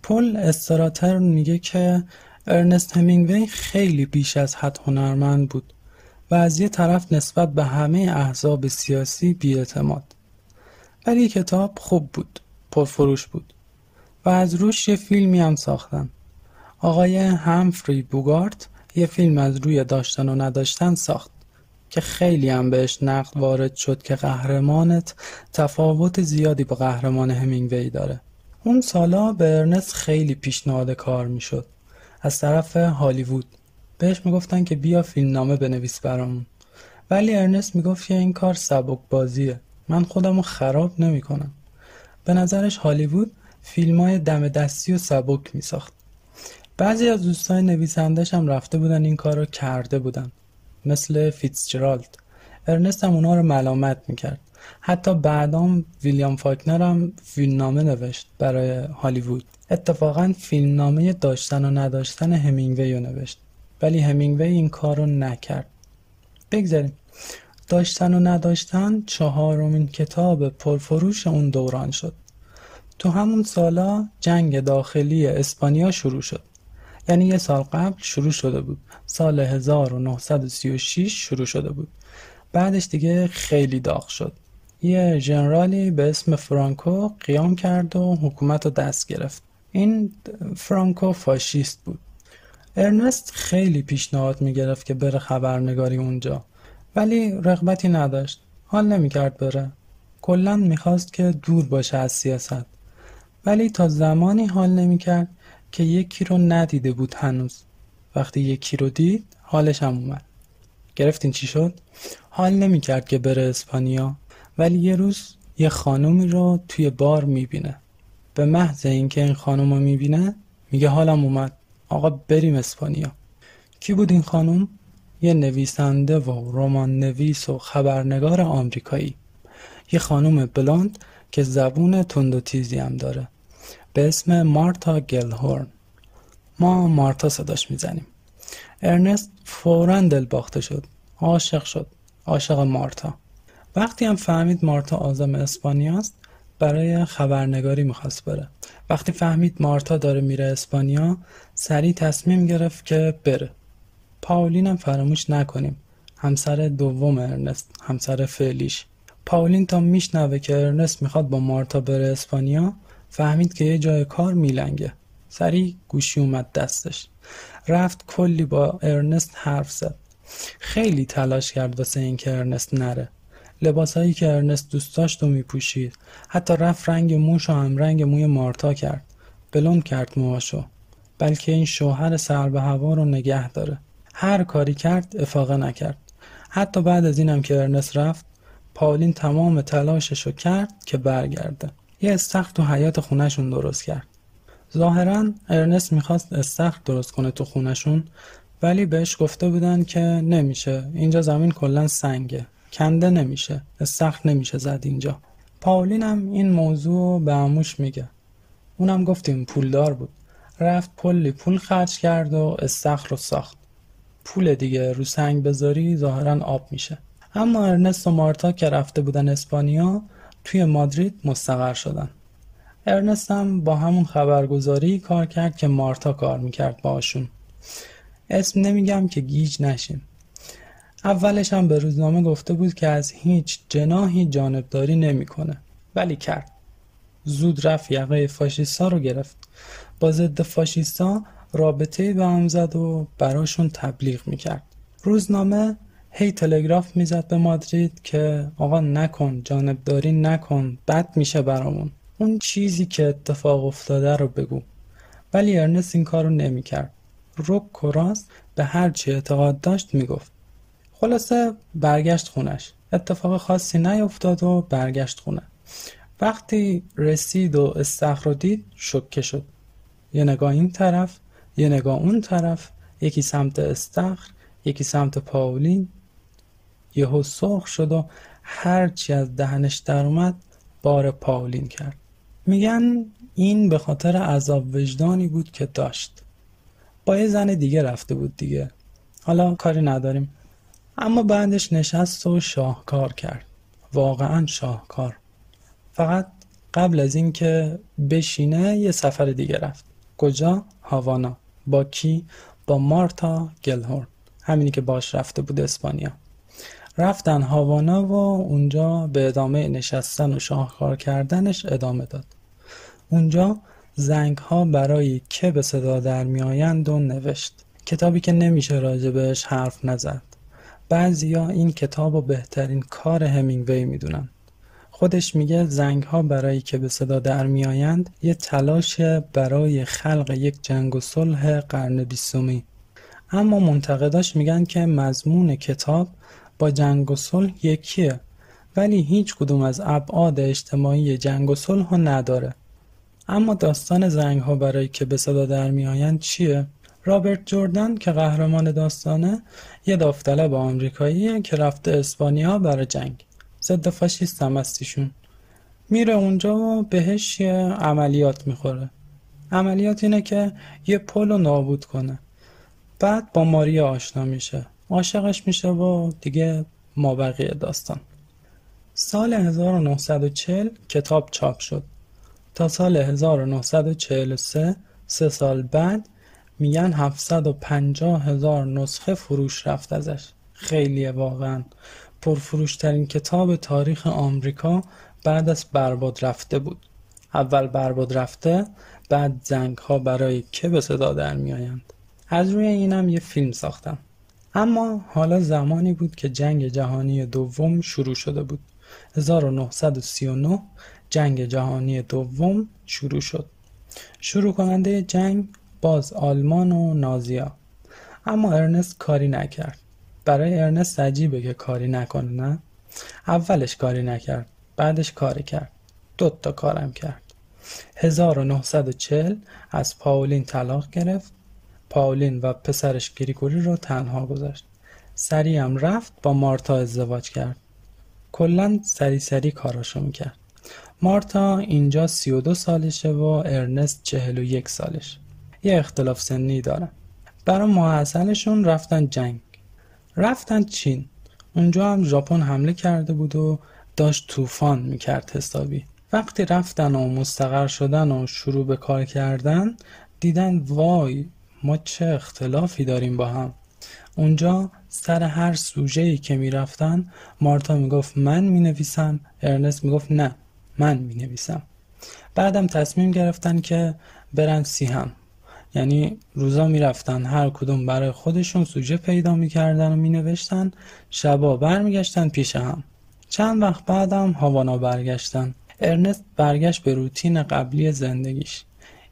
Speaker 1: پل استراتر میگه که ارنست همینگوی خیلی بیش از حد هنرمند بود. و از یه طرف نسبت به همه احزاب سیاسی بیاعتماد. ولی کتاب خوب بود پرفروش بود و از روش یه فیلمی هم ساختن. آقای همفری بوگارت یه فیلم از روی داشتن و نداشتن ساخت که خیلی هم بهش نقد وارد شد که قهرمانت تفاوت زیادی با قهرمان همینگوی داره. اون سالا به خیلی پیشنهاد کار می‌شد. از طرف هالیوود. بهش می‌گفتن که بیا فیلمنامه بنویس برامون. ولی ارنست می‌گفت که این کار سبک بازیه من خودمو خراب نمی‌کنم. به نظرش هالیوود فیلم های دم دستی و سبک میساخت. بعضی از دوستان نویسندش هم رفته بودن این کار رو کرده بودن مثل فیتزجرالد. ارنست هم اونا رو ملامت می‌کرد. حتی بعدام ویلیام فاکنر هم فیلمنامه نوشت برای هالیوود. اتفاقا فیلمنامه داشتن و نداشتن همینگوی رو نوشت. ولی همینگوی این کار رو نکرد. بگذاریم. داشتن و نداشتن چهارمین کتاب پرفروش اون دوران شد. تو همون سالا جنگ داخلی اسپانیا شروع شد. یعنی یه سال قبل شروع شده بود. سال 1936 شروع شده بود. بعدش دیگه خیلی داغ شد. یه جنرالی به اسم فرانکو قیام کرد و حکومت رو دست گرفت. این فرانکو فاشیست بود. ارنست خیلی پیشنهاد می‌گرفت که بره خبرنگاری اونجا ولی رغبتی نداشت. حال نمی‌کرد بره. کلا می‌خواست که دور باشه از سیاست. ولی تا زمانی حال نمی‌کرد که یکی رو ندیده بود هنوز. وقتی یکی رو دید حالش هم اومد. گرفتین چی شد؟ حال نمی‌کرد که بره اسپانیا ولی یه روز یه خانومی رو توی بار می‌بینه. به محض اینکه این خانم رو می‌بینه میگه حالم اومد. آقا بریم اسپانیا. کی بود این خانم؟ یه نویسنده و رمان نویس و خبرنگار آمریکایی. یه خانم بلاند که زبون تند و تیزی هم داره. به اسم مارتا گلهورن. ما مارتا صداش می‌زنیم. ارنست فورا دل باخته شد. عاشق شد. عاشق مارتا. وقتی هم فهمید مارتا آزم اسپانیاست برای خبرنگاری می‌خواست بره. وقتی فهمید مارتا داره میره اسپانیا سریع تصمیم گرفت که بره. پاولین هم فراموش نکنیم. همسر دوم ارنست همسر فعلیش. پاولین تا میشنوه که ارنست می‌خواد با مارتا بره اسپانیا فهمید که یه جای کار میلنگه. سریع گوشی اومد دستش. رفت کلی با ارنست حرف زد. خیلی تلاش کرد واسه اینکه ارنست نره. لباسایی که ارنست دوست داشت و میپوشید. حتی رفت رنگ موش و هم رنگ موی مارتا کرد. بلند کرد موهاشو. بلکه این شوهر سر به هوا رو نگه داره. هر کاری کرد افاقه نکرد. حتی بعد از اینم که ارنست رفت پاولین تمام تلاشش رو کرد که برگرده. یه استخر تو حیاط خونه‌شون درست کرد. ظاهرا ارنست می‌خواست استخر درست کنه تو خونشون ولی بهش گفته بودن که نمیشه. اینجا زمین کلا سنگه. کنده نمیشه استخر نمیشه زد اینجا. پاولین هم این موضوع به اموش میگه. اونم گفتیم پولدار بود. رفت کلی پول خرج کرد و استخر رو ساخت. پول دیگه رو سنگ بذاری ظاهرا آب میشه. اما ارنست و مارتا که رفته بودن اسپانیا توی مادرید مستقر شدن. ارنست هم با همون خبرگزاری کار کرد که مارتا کار می‌کرد باشون اسم نمیگم که گیج نشیم. اولش هم به روزنامه گفته بود که از هیچ جناهی جانبداری نمی‌کنه. ولی کرد. زود رفت یقه فاشیستا رو گرفت. با ضد فاشیستا رابطه به هم زد و براشون تبلیغ می‌کرد. روزنامه هی تلگراف می‌زد به مادرید که آقا نکن جانبداری نکن بد میشه برامون. اون چیزی که اتفاق افتاده رو بگو. ولی ارنست این کارو نمی‌کرد. رک و به هر چی اعتقاد داشت می‌گفت. خلاصه برگشت خونش. اتفاق خاصی نیفتاد و برگشت خونه. وقتی رسید و استخر رو دید شکه شد. یه نگاه این طرف یه نگاه اون طرف یکی سمت استخر یکی سمت پاولین. یهو سرخ شد و هرچی از دهنش در اومد بار پاولین کرد. میگن این به خاطر عذاب وجدانی بود که داشت. با یه زن دیگه رفته بود دیگه. حالا کاری نداریم. اما بعدش نشست و شاهکار کرد. واقعا شاهکار. فقط قبل از اینکه بشینه یه سفر دیگه رفت. کجا؟ هاوانا. با کی؟ با مارتا گلهورن. همینی که باش رفته بود اسپانیا. رفتن هاوانا و اونجا به ادامه نشستن و شاهکار کردنش ادامه داد. اونجا زنگ ها برای که به صدا در میآیند و نوشت. کتابی که نمیشه راجبش حرف نزد. بعضیا این کتاب و بهترین کار همینگوی می‌دونن. خودش میگه زنگ ها برای که به صدا در میآیند یه تلاش برای خلق یک جنگ و صلح قرن بیستمی اما منتقداش میگن که مضمون کتاب با جنگ و صلح یکیه ولی هیچ کدوم از ابعاد اجتماعی جنگ و صلح نداره. اما داستان زنگ ها برای که به صدا در میآیند چیه؟ رابرت جوردن که قهرمان داستانه یه داوطلب آمریکاییه که رفته اسپانیا برای جنگ. ضد فاشیست هم استیشون میره اونجا و بهش یه عملیات می‌خوره. عملیات اینه که یه پل رو نابود کنه. بعد با ماریا آشنا میشه. عاشقش میشه و دیگه ما بقیه داستان. سال 1940 کتاب چاپ شد. تا سال 1943 سه سال بعد میگن 750 هزار نسخه فروش رفت ازش. خیلیه واقعا. پرفروشترین کتاب تاریخ آمریکا بعد از برباد رفته بود. اول برباد رفته بعد زنگ ها برای که به صدا در میآیند. از روی اینم یه فیلم ساختم. اما حالا زمانی بود که جنگ جهانی دوم شروع شده بود. 1939 جنگ جهانی دوم شروع شد. شروع کننده جنگ باز آلمان و نازیا. اما ارنست کاری نکرد. برای ارنست عجیبه که کاری نکنه نه؟ اولش کاری نکرد بعدش کاری کرد. دوتا کارم کرد. 1940 از پاولین طلاق گرفت. پاولین و پسرش گریگوری رو تنها گذاشت. سریع هم رفت با مارتا ازدواج کرد. کلا سری سری کاراشو می‌کرد مارتا اینجا 32 سالشه و ارنست 41 سالش یه اختلاف سنی دارن. برای محصلشون رفتن جنگ. رفتن چین. اونجا هم ژاپن حمله کرده بود و داشت طوفان می‌کرد حسابی. وقتی رفتن و مستقر شدن و شروع به کار کردن دیدن وای ما چه اختلافی داریم با هم. اونجا سر هر سوژه‌ای که می‌رفتن مارتا می‌گفت من می‌نویسم ارنست می‌گفت نه من می‌نویسم. بعدم تصمیم گرفتن که برن سیهم. یعنی روزا می‌رفتن هر کدوم برای خودشون سوژه پیدا می‌کردن و مینوشتن. شبا برمیگشتن پیش هم. چند وقت بعدم هاوانا برگشتن. ارنست برگشت به روتین قبلی زندگیش.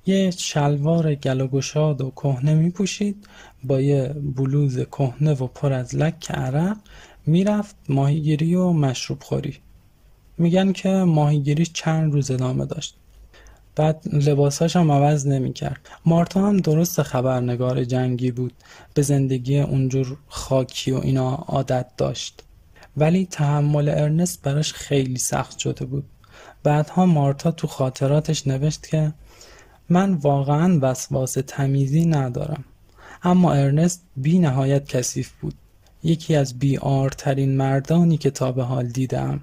Speaker 1: یه شلوار گل و گشاد و کهنه میپوشید. با یه بلوز کهنه و پر از لک عرق می‌رفت ماهیگیری و مشروب خوری میگن که ماهیگیریش چند روز ادامه داشت. بعد لباساش هم عوض نمی‌کرد. مارتا هم درست خبرنگار جنگی بود. به زندگی اونجور خاکی و اینا عادت داشت. ولی تحمل ارنست براش خیلی سخت شده بود. بعدها مارتا تو خاطراتش نوشت که من واقعا وسواس تمیزی ندارم. اما ارنست بی نهایت کثیف بود. یکی از بیارترین مردانی که تا به حال دیدم.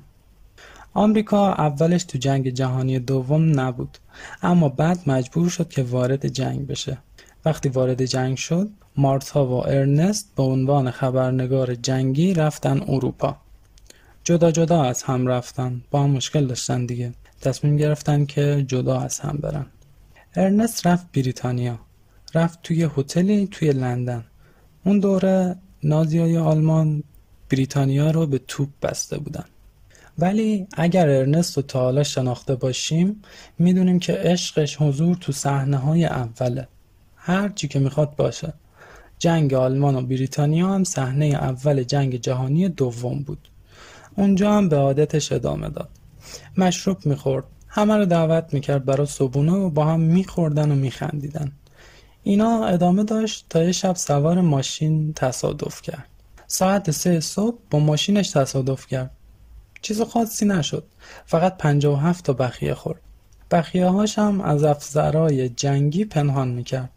Speaker 1: آمریکا اولش تو جنگ جهانی دوم نبود اما بعد مجبور شد که وارد جنگ بشه. وقتی وارد جنگ شد مارتا و ارنست به عنوان خبرنگار جنگی رفتن اروپا. جدا جدا از هم رفتن با هم مشکل داشتن دیگه. تصمیم گرفتن که جدا از هم برن. ارنست رفت بریتانیا. رفت توی هتلی توی لندن. اون دوره نازیای آلمان بریتانیا رو به توپ بسته بودن. ولی اگر ارنست رو تا شناخته باشیم می‌دونیم که عشقش حضور تو صحنه های اوله. هر چی که می‌خواد باشه. جنگ آلمان و بریتانیا هم صحنه اول جنگ جهانی دوم بود. اونجا هم به عادتش ادامه داد. مشروب می‌خورد. همه رو دعوت می‌کرد برای صبونه و با هم میخوردن و میخندیدن. اینا ادامه داشت تا یه شب سوار ماشین تصادف کرد. ساعت سه صبح با ماشینش تصادف کرد. چیز خاصی نشد. فقط پنجاه و هفت تا بخیه خورد. بخیه هاش هم از افزرهای جنگی پنهان می‌کرد.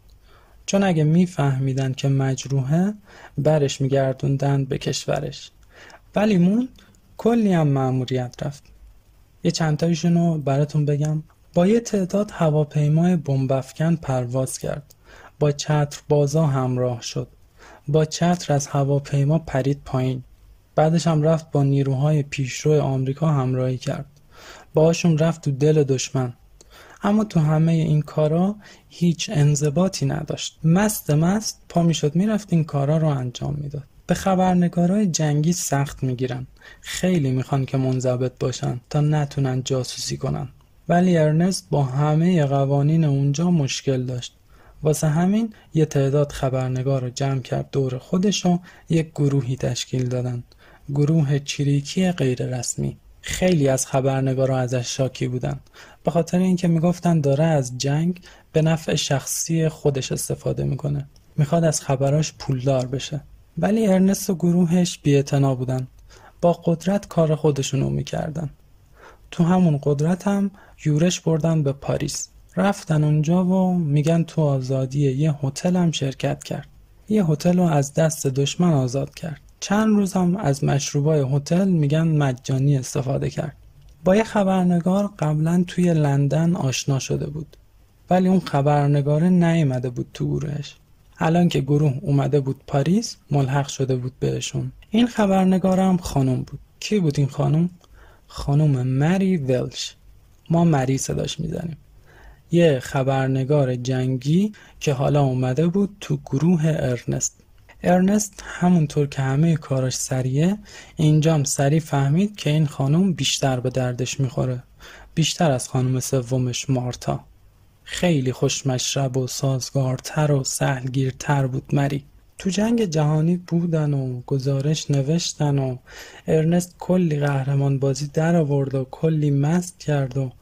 Speaker 1: چون اگه میفهمیدن که مجروحه برش میگردوندن به کشورش. ولی مون کلی هم معموریت رفت. یه چند رو براتون بگم. با یه تعداد هواپیمای بمبافکن پرواز کرد. با چتر بازا همراه شد. با چتر از هواپیما پرید پایین. بعدش هم رفت با نیروهای پیشرو آمریکا همراهی کرد. باشون رفت تو دل دشمن. اما تو همه این کارا هیچ انضباطی نداشت. مست مست پا می‌شد می‌رفت این کارا رو انجام می‌داد. به خبرنگارای جنگی سخت می‌گیرن. خیلی می‌خوان که منضبط باشن تا نتونن جاسوسی کنن. ولی ارنست با همه قوانین اونجا مشکل داشت. واسه همین یه تعداد خبرنگار رو جمع کرد دور خودش و یک گروهی تشکیل دادن. گروه چریکی غیررسمی خیلی از خبرنگارا ازش شاکی بودن. به خاطر اینکه می‌گفتن داره از جنگ به نفع شخصی خودش استفاده می‌کنه. می‌خواد از خبراش پولدار بشه. ولی ارنست و گروهش بی‌اعتنا بودن. با قدرت کار خودشونو می‌کردن. تو همون قدرت هم یورش بردن به پاریس. رفتن اونجا و میگن تو آزادی یه هتل هم شرکت کرد. یه هتل رو از دست دشمن آزاد کرد. چند روز هم از مشروبای هتل میگن مجانی استفاده کرد. با یه خبرنگار قبلا توی لندن آشنا شده بود. ولی اون خبرنگاره نیامده بود تو گروهش. الان که گروه اومده بود پاریس ملحق شده بود بهشون. این خبرنگار هم خانم بود. کی بود این خانم؟ خانم مری ولش ما مری صداش می‌زنیم. یه خبرنگار جنگی که حالا اومده بود تو گروه ارنست. ارنست همونطور که همه کاراش سریه اینجام سری فهمید که این خانم بیشتر به دردش می‌خوره. بیشتر از خانم سومش مارتا. خیلی خوشمشرب و سازگارتر و سهلگیرتر بود مری. تو جنگ جهانی بودن و گزارش نوشتن و ارنست کلی قهرمان بازی در آورد و کلی مست کرد و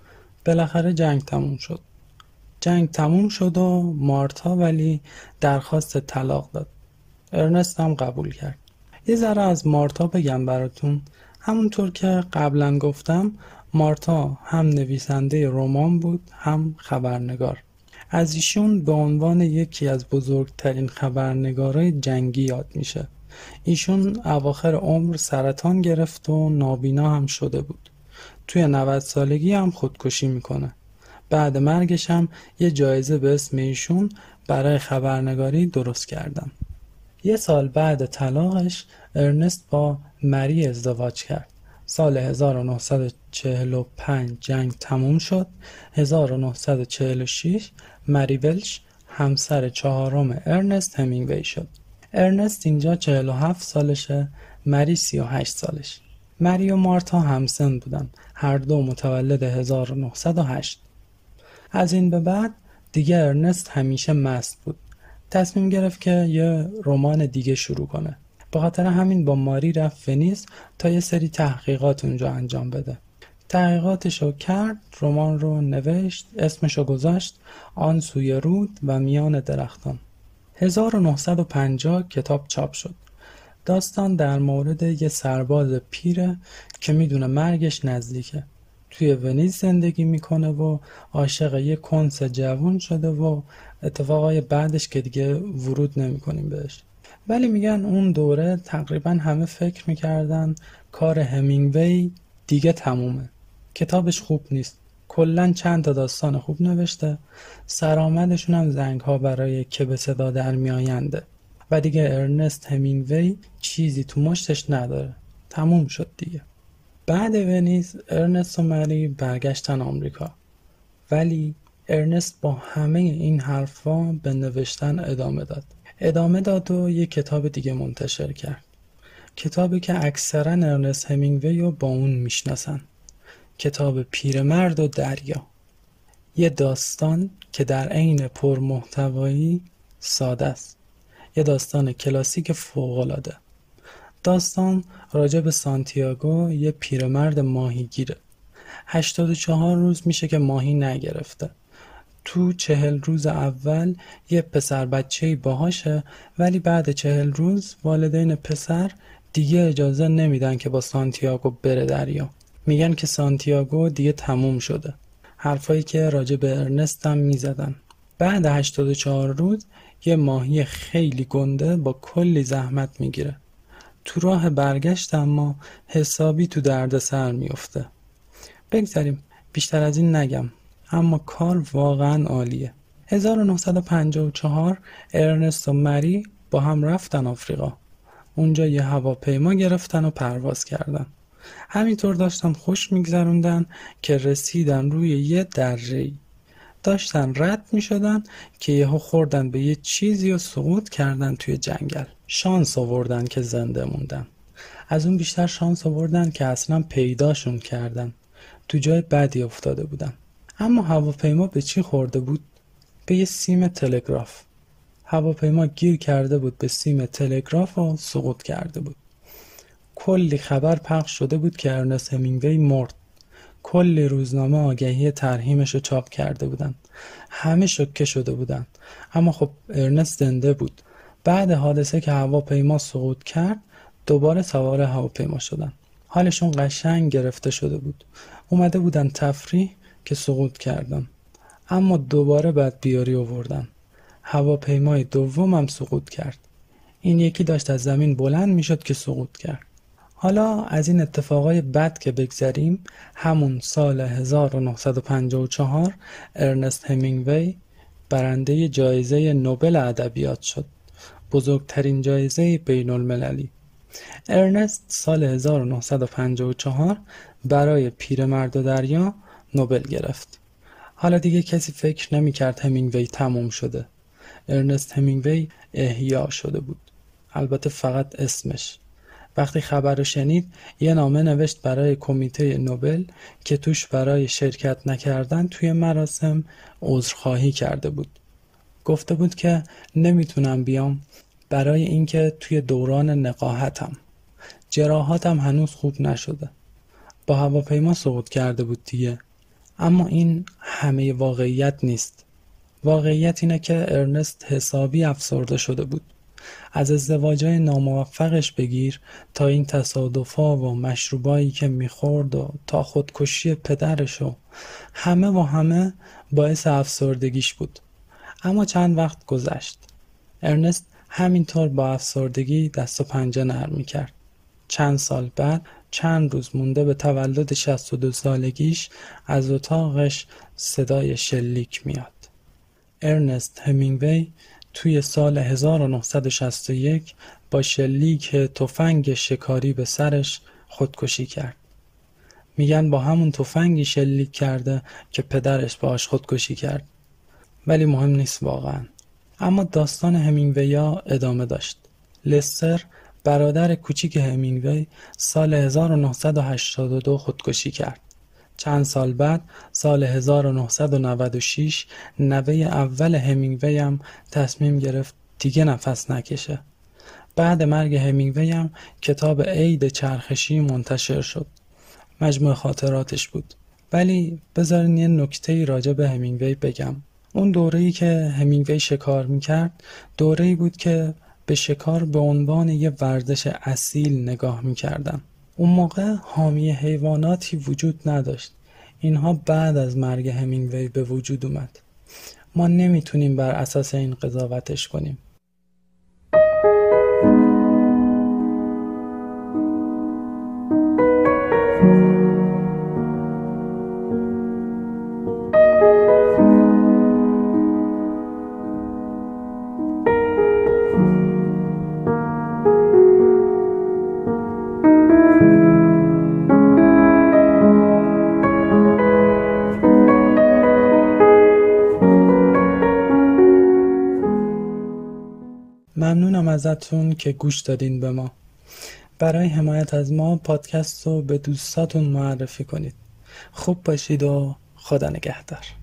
Speaker 1: بالاخره جنگ تموم شد. جنگ تموم شد و مارتا ولی درخواست طلاق داد. ارنست هم قبول کرد. یه ذره از مارتا بگم براتون. همونطور که قبلا گفتم مارتا هم نویسنده رمان بود هم خبرنگار. از ایشون به عنوان یکی از بزرگترین خبرنگارای جنگی یاد میشه. ایشون اواخر عمر سرطان گرفت و نابینا هم شده بود. توی 90 سالگی هم خودکشی می‌کنه. بعد مرگش هم یه جایزه به اسم ایشون برای خبرنگاری درست کردن. یه سال بعد طلاقش ارنست با مری ازدواج کرد. سال 1945 جنگ تموم شد. 1946 مری ولش همسر چهارم ارنست همینگوی شد. ارنست اینجا 47 سالشه مری 38 سالش. مری و مارتا همسن بودن هر دو متولد 1908 از این به بعد دیگه ارنست همیشه مست بود. تصمیم گرفت که یه رمان دیگه شروع کنه. به خاطر همین با ماری رفت ونیز تا یه سری تحقیقات اونجا انجام بده. تحقیقاتشو کرد رمان رو نوشت اسمشو گذاشت آن سوی رود و میان درختان. 1950 کتاب چاپ شد. داستان در مورد یه سرباز پیره که می‌دونه مرگش نزدیکه. توی ونیز زندگی می‌کنه و عاشق یه کنس جوون شده و اتفاقای بعدش که دیگه ورود نمی‌کنیم بهش. ولی میگن اون دوره تقریبا همه فکر می‌کردن کار همینگوی دیگه تمومه. کتابش خوب نیست. کلا چند تا داستان خوب نوشته. سرآمدشون هم زنگ ها برای که به صدا در میآینده. و دیگه ارنست همینگوی چیزی تو مشتش نداره. تموم شد دیگه. بعد ونیز ارنست و مری برگشتن آمریکا. ولی ارنست با همه این حرفا به نوشتن ادامه داد. ادامه داد و یه کتاب دیگه منتشر کرد. کتابی که اکثرا ارنست همینگوی رو با اون می‌شناسن. کتاب پیرمرد و دریا. یه داستان که در عین پرمحتوایی ساده است. یه داستان کلاسیک فوقالعاده. داستان راجع به سانتیاگو یه پیرمرد ماهیگیره. 84 روز میشه که ماهی نگرفته. تو چهل روز اول یه پسر بچه باهاشه ولی بعد چهل روز والدین پسر دیگه اجازه نمیدن که با سانتیاگو بره دریا. میگن که سانتیاگو دیگه تموم شده. حرفایی که راجع به ارنست هم می‌زدن. بعد 84 روز یه ماهی خیلی گنده با کلی زحمت می‌گیره. تو راه برگشت اما حسابی تو درد سر میفته بگذاریم بیشتر از این نگم. اما کار واقعا عالیه. 1954 ارنست و مری با هم رفتن آفریقا. اونجا یه هواپیما گرفتن و پرواز کردن. همینطور داشتن خوش میگذروندن که رسیدن روی یه دره داشتن رد می شدن که یهو خوردن به یه چیزی و سقوط کردن توی جنگل. شانس آوردن که زنده موندن. از اون بیشتر شانس آوردن که اصلا پیداشون کردن. تو جای بدی افتاده بودن. اما هواپیما به چی خورده بود؟ به یه سیم تلگراف. هواپیما گیر کرده بود به سیم تلگراف و سقوط کرده بود. کلی خبر پخش شده بود که ارنست همینگوی مرد. کلی روزنامه آگهی ترهیمش رو چاپ کرده بودن. همه شکه شده بودن. اما خب ارنست زنده بود. بعد حادثه که هواپیما سقوط کرد دوباره سوار هواپیما شدن. حالشون قشنگ گرفته شده بود. اومده بودن تفریح. که سقوط کردن اما دوباره بعد بیاری آوردن هواپیمای دومم سقوط کرد. این یکی داشت از زمین بلند می‌شد که سقوط کرد. حالا از این اتفاقای بد که بگذریم همون سال 1954 ارنست همینگوی برنده جایزه نوبل ادبیات شد. بزرگترین جایزه بین المللی ارنست سال 1954 برای پیرمرد و دریا نوبل گرفت. حالا دیگه کسی فکر نمی‌کرد همینگوی تموم شده. ارنست همینگوی احیا شده بود. البته فقط اسمش. وقتی خبر رو شنید یه نامه نوشت برای کمیته نوبل که توش برای شرکت نکردن توی مراسم عذرخواهی کرده بود. گفته بود که نمی‌تونم بیام برای اینکه توی دوران نقاهتم. جراحاتم هنوز خوب نشده. با هواپیما سقوط کرده بود دیگه. اما این همه واقعیت نیست. واقعیت اینه که ارنست حسابی افسرده شده بود. از ازدواجای ناموفقش بگیر تا این تصادفا و مشروبایی که می‌خورد و تا خودکشی پدرش و همه و همه باعث افسردگیش بود. اما چند وقت گذشت. ارنست همینطور با افسردگی دست و پنجه نرم می‌کرد. چند سال بعد چند روز مونده به تولد 62 سالگیش از اتاقش صدای شلیک میاد ارنست همینگوی توی سال 1961 با شلیک تفنگ شکاری به سرش خودکشی کرد. میگن با همون تفنگی شلیک کرده که پدرش باهاش خودکشی کرد. ولی مهم نیست واقعا. اما داستان همینگویا ادامه داشت. لستر برادر کوچیک همینگوی سال 1982 خودکشی کرد. چند سال بعد سال 1996 نوه اول همینگوی هم تصمیم گرفت دیگه نفس نکشه. بعد مرگ همینگوی هم کتاب عید چرخشی منتشر شد. مجموع خاطراتش بود. ولی بذارین یه نکته راجع به همینگوی بگم. اون دوره‌ای که همینگوی شکار می‌کرد دوره‌ای بود که به شکار به عنوان یه ورزش اصیل نگاه می‌کردن اون موقع حامی حیواناتی وجود نداشت. اینها بعد از مرگ همینگوی به وجود اومد. ما نمی‌تونیم بر اساس این قضاوتش کنیم. ازتون که گوش دادین به ما. برای حمایت از ما پادکست رو به دوستاتون معرفی کنید. خوب باشید و خدا نگهدار.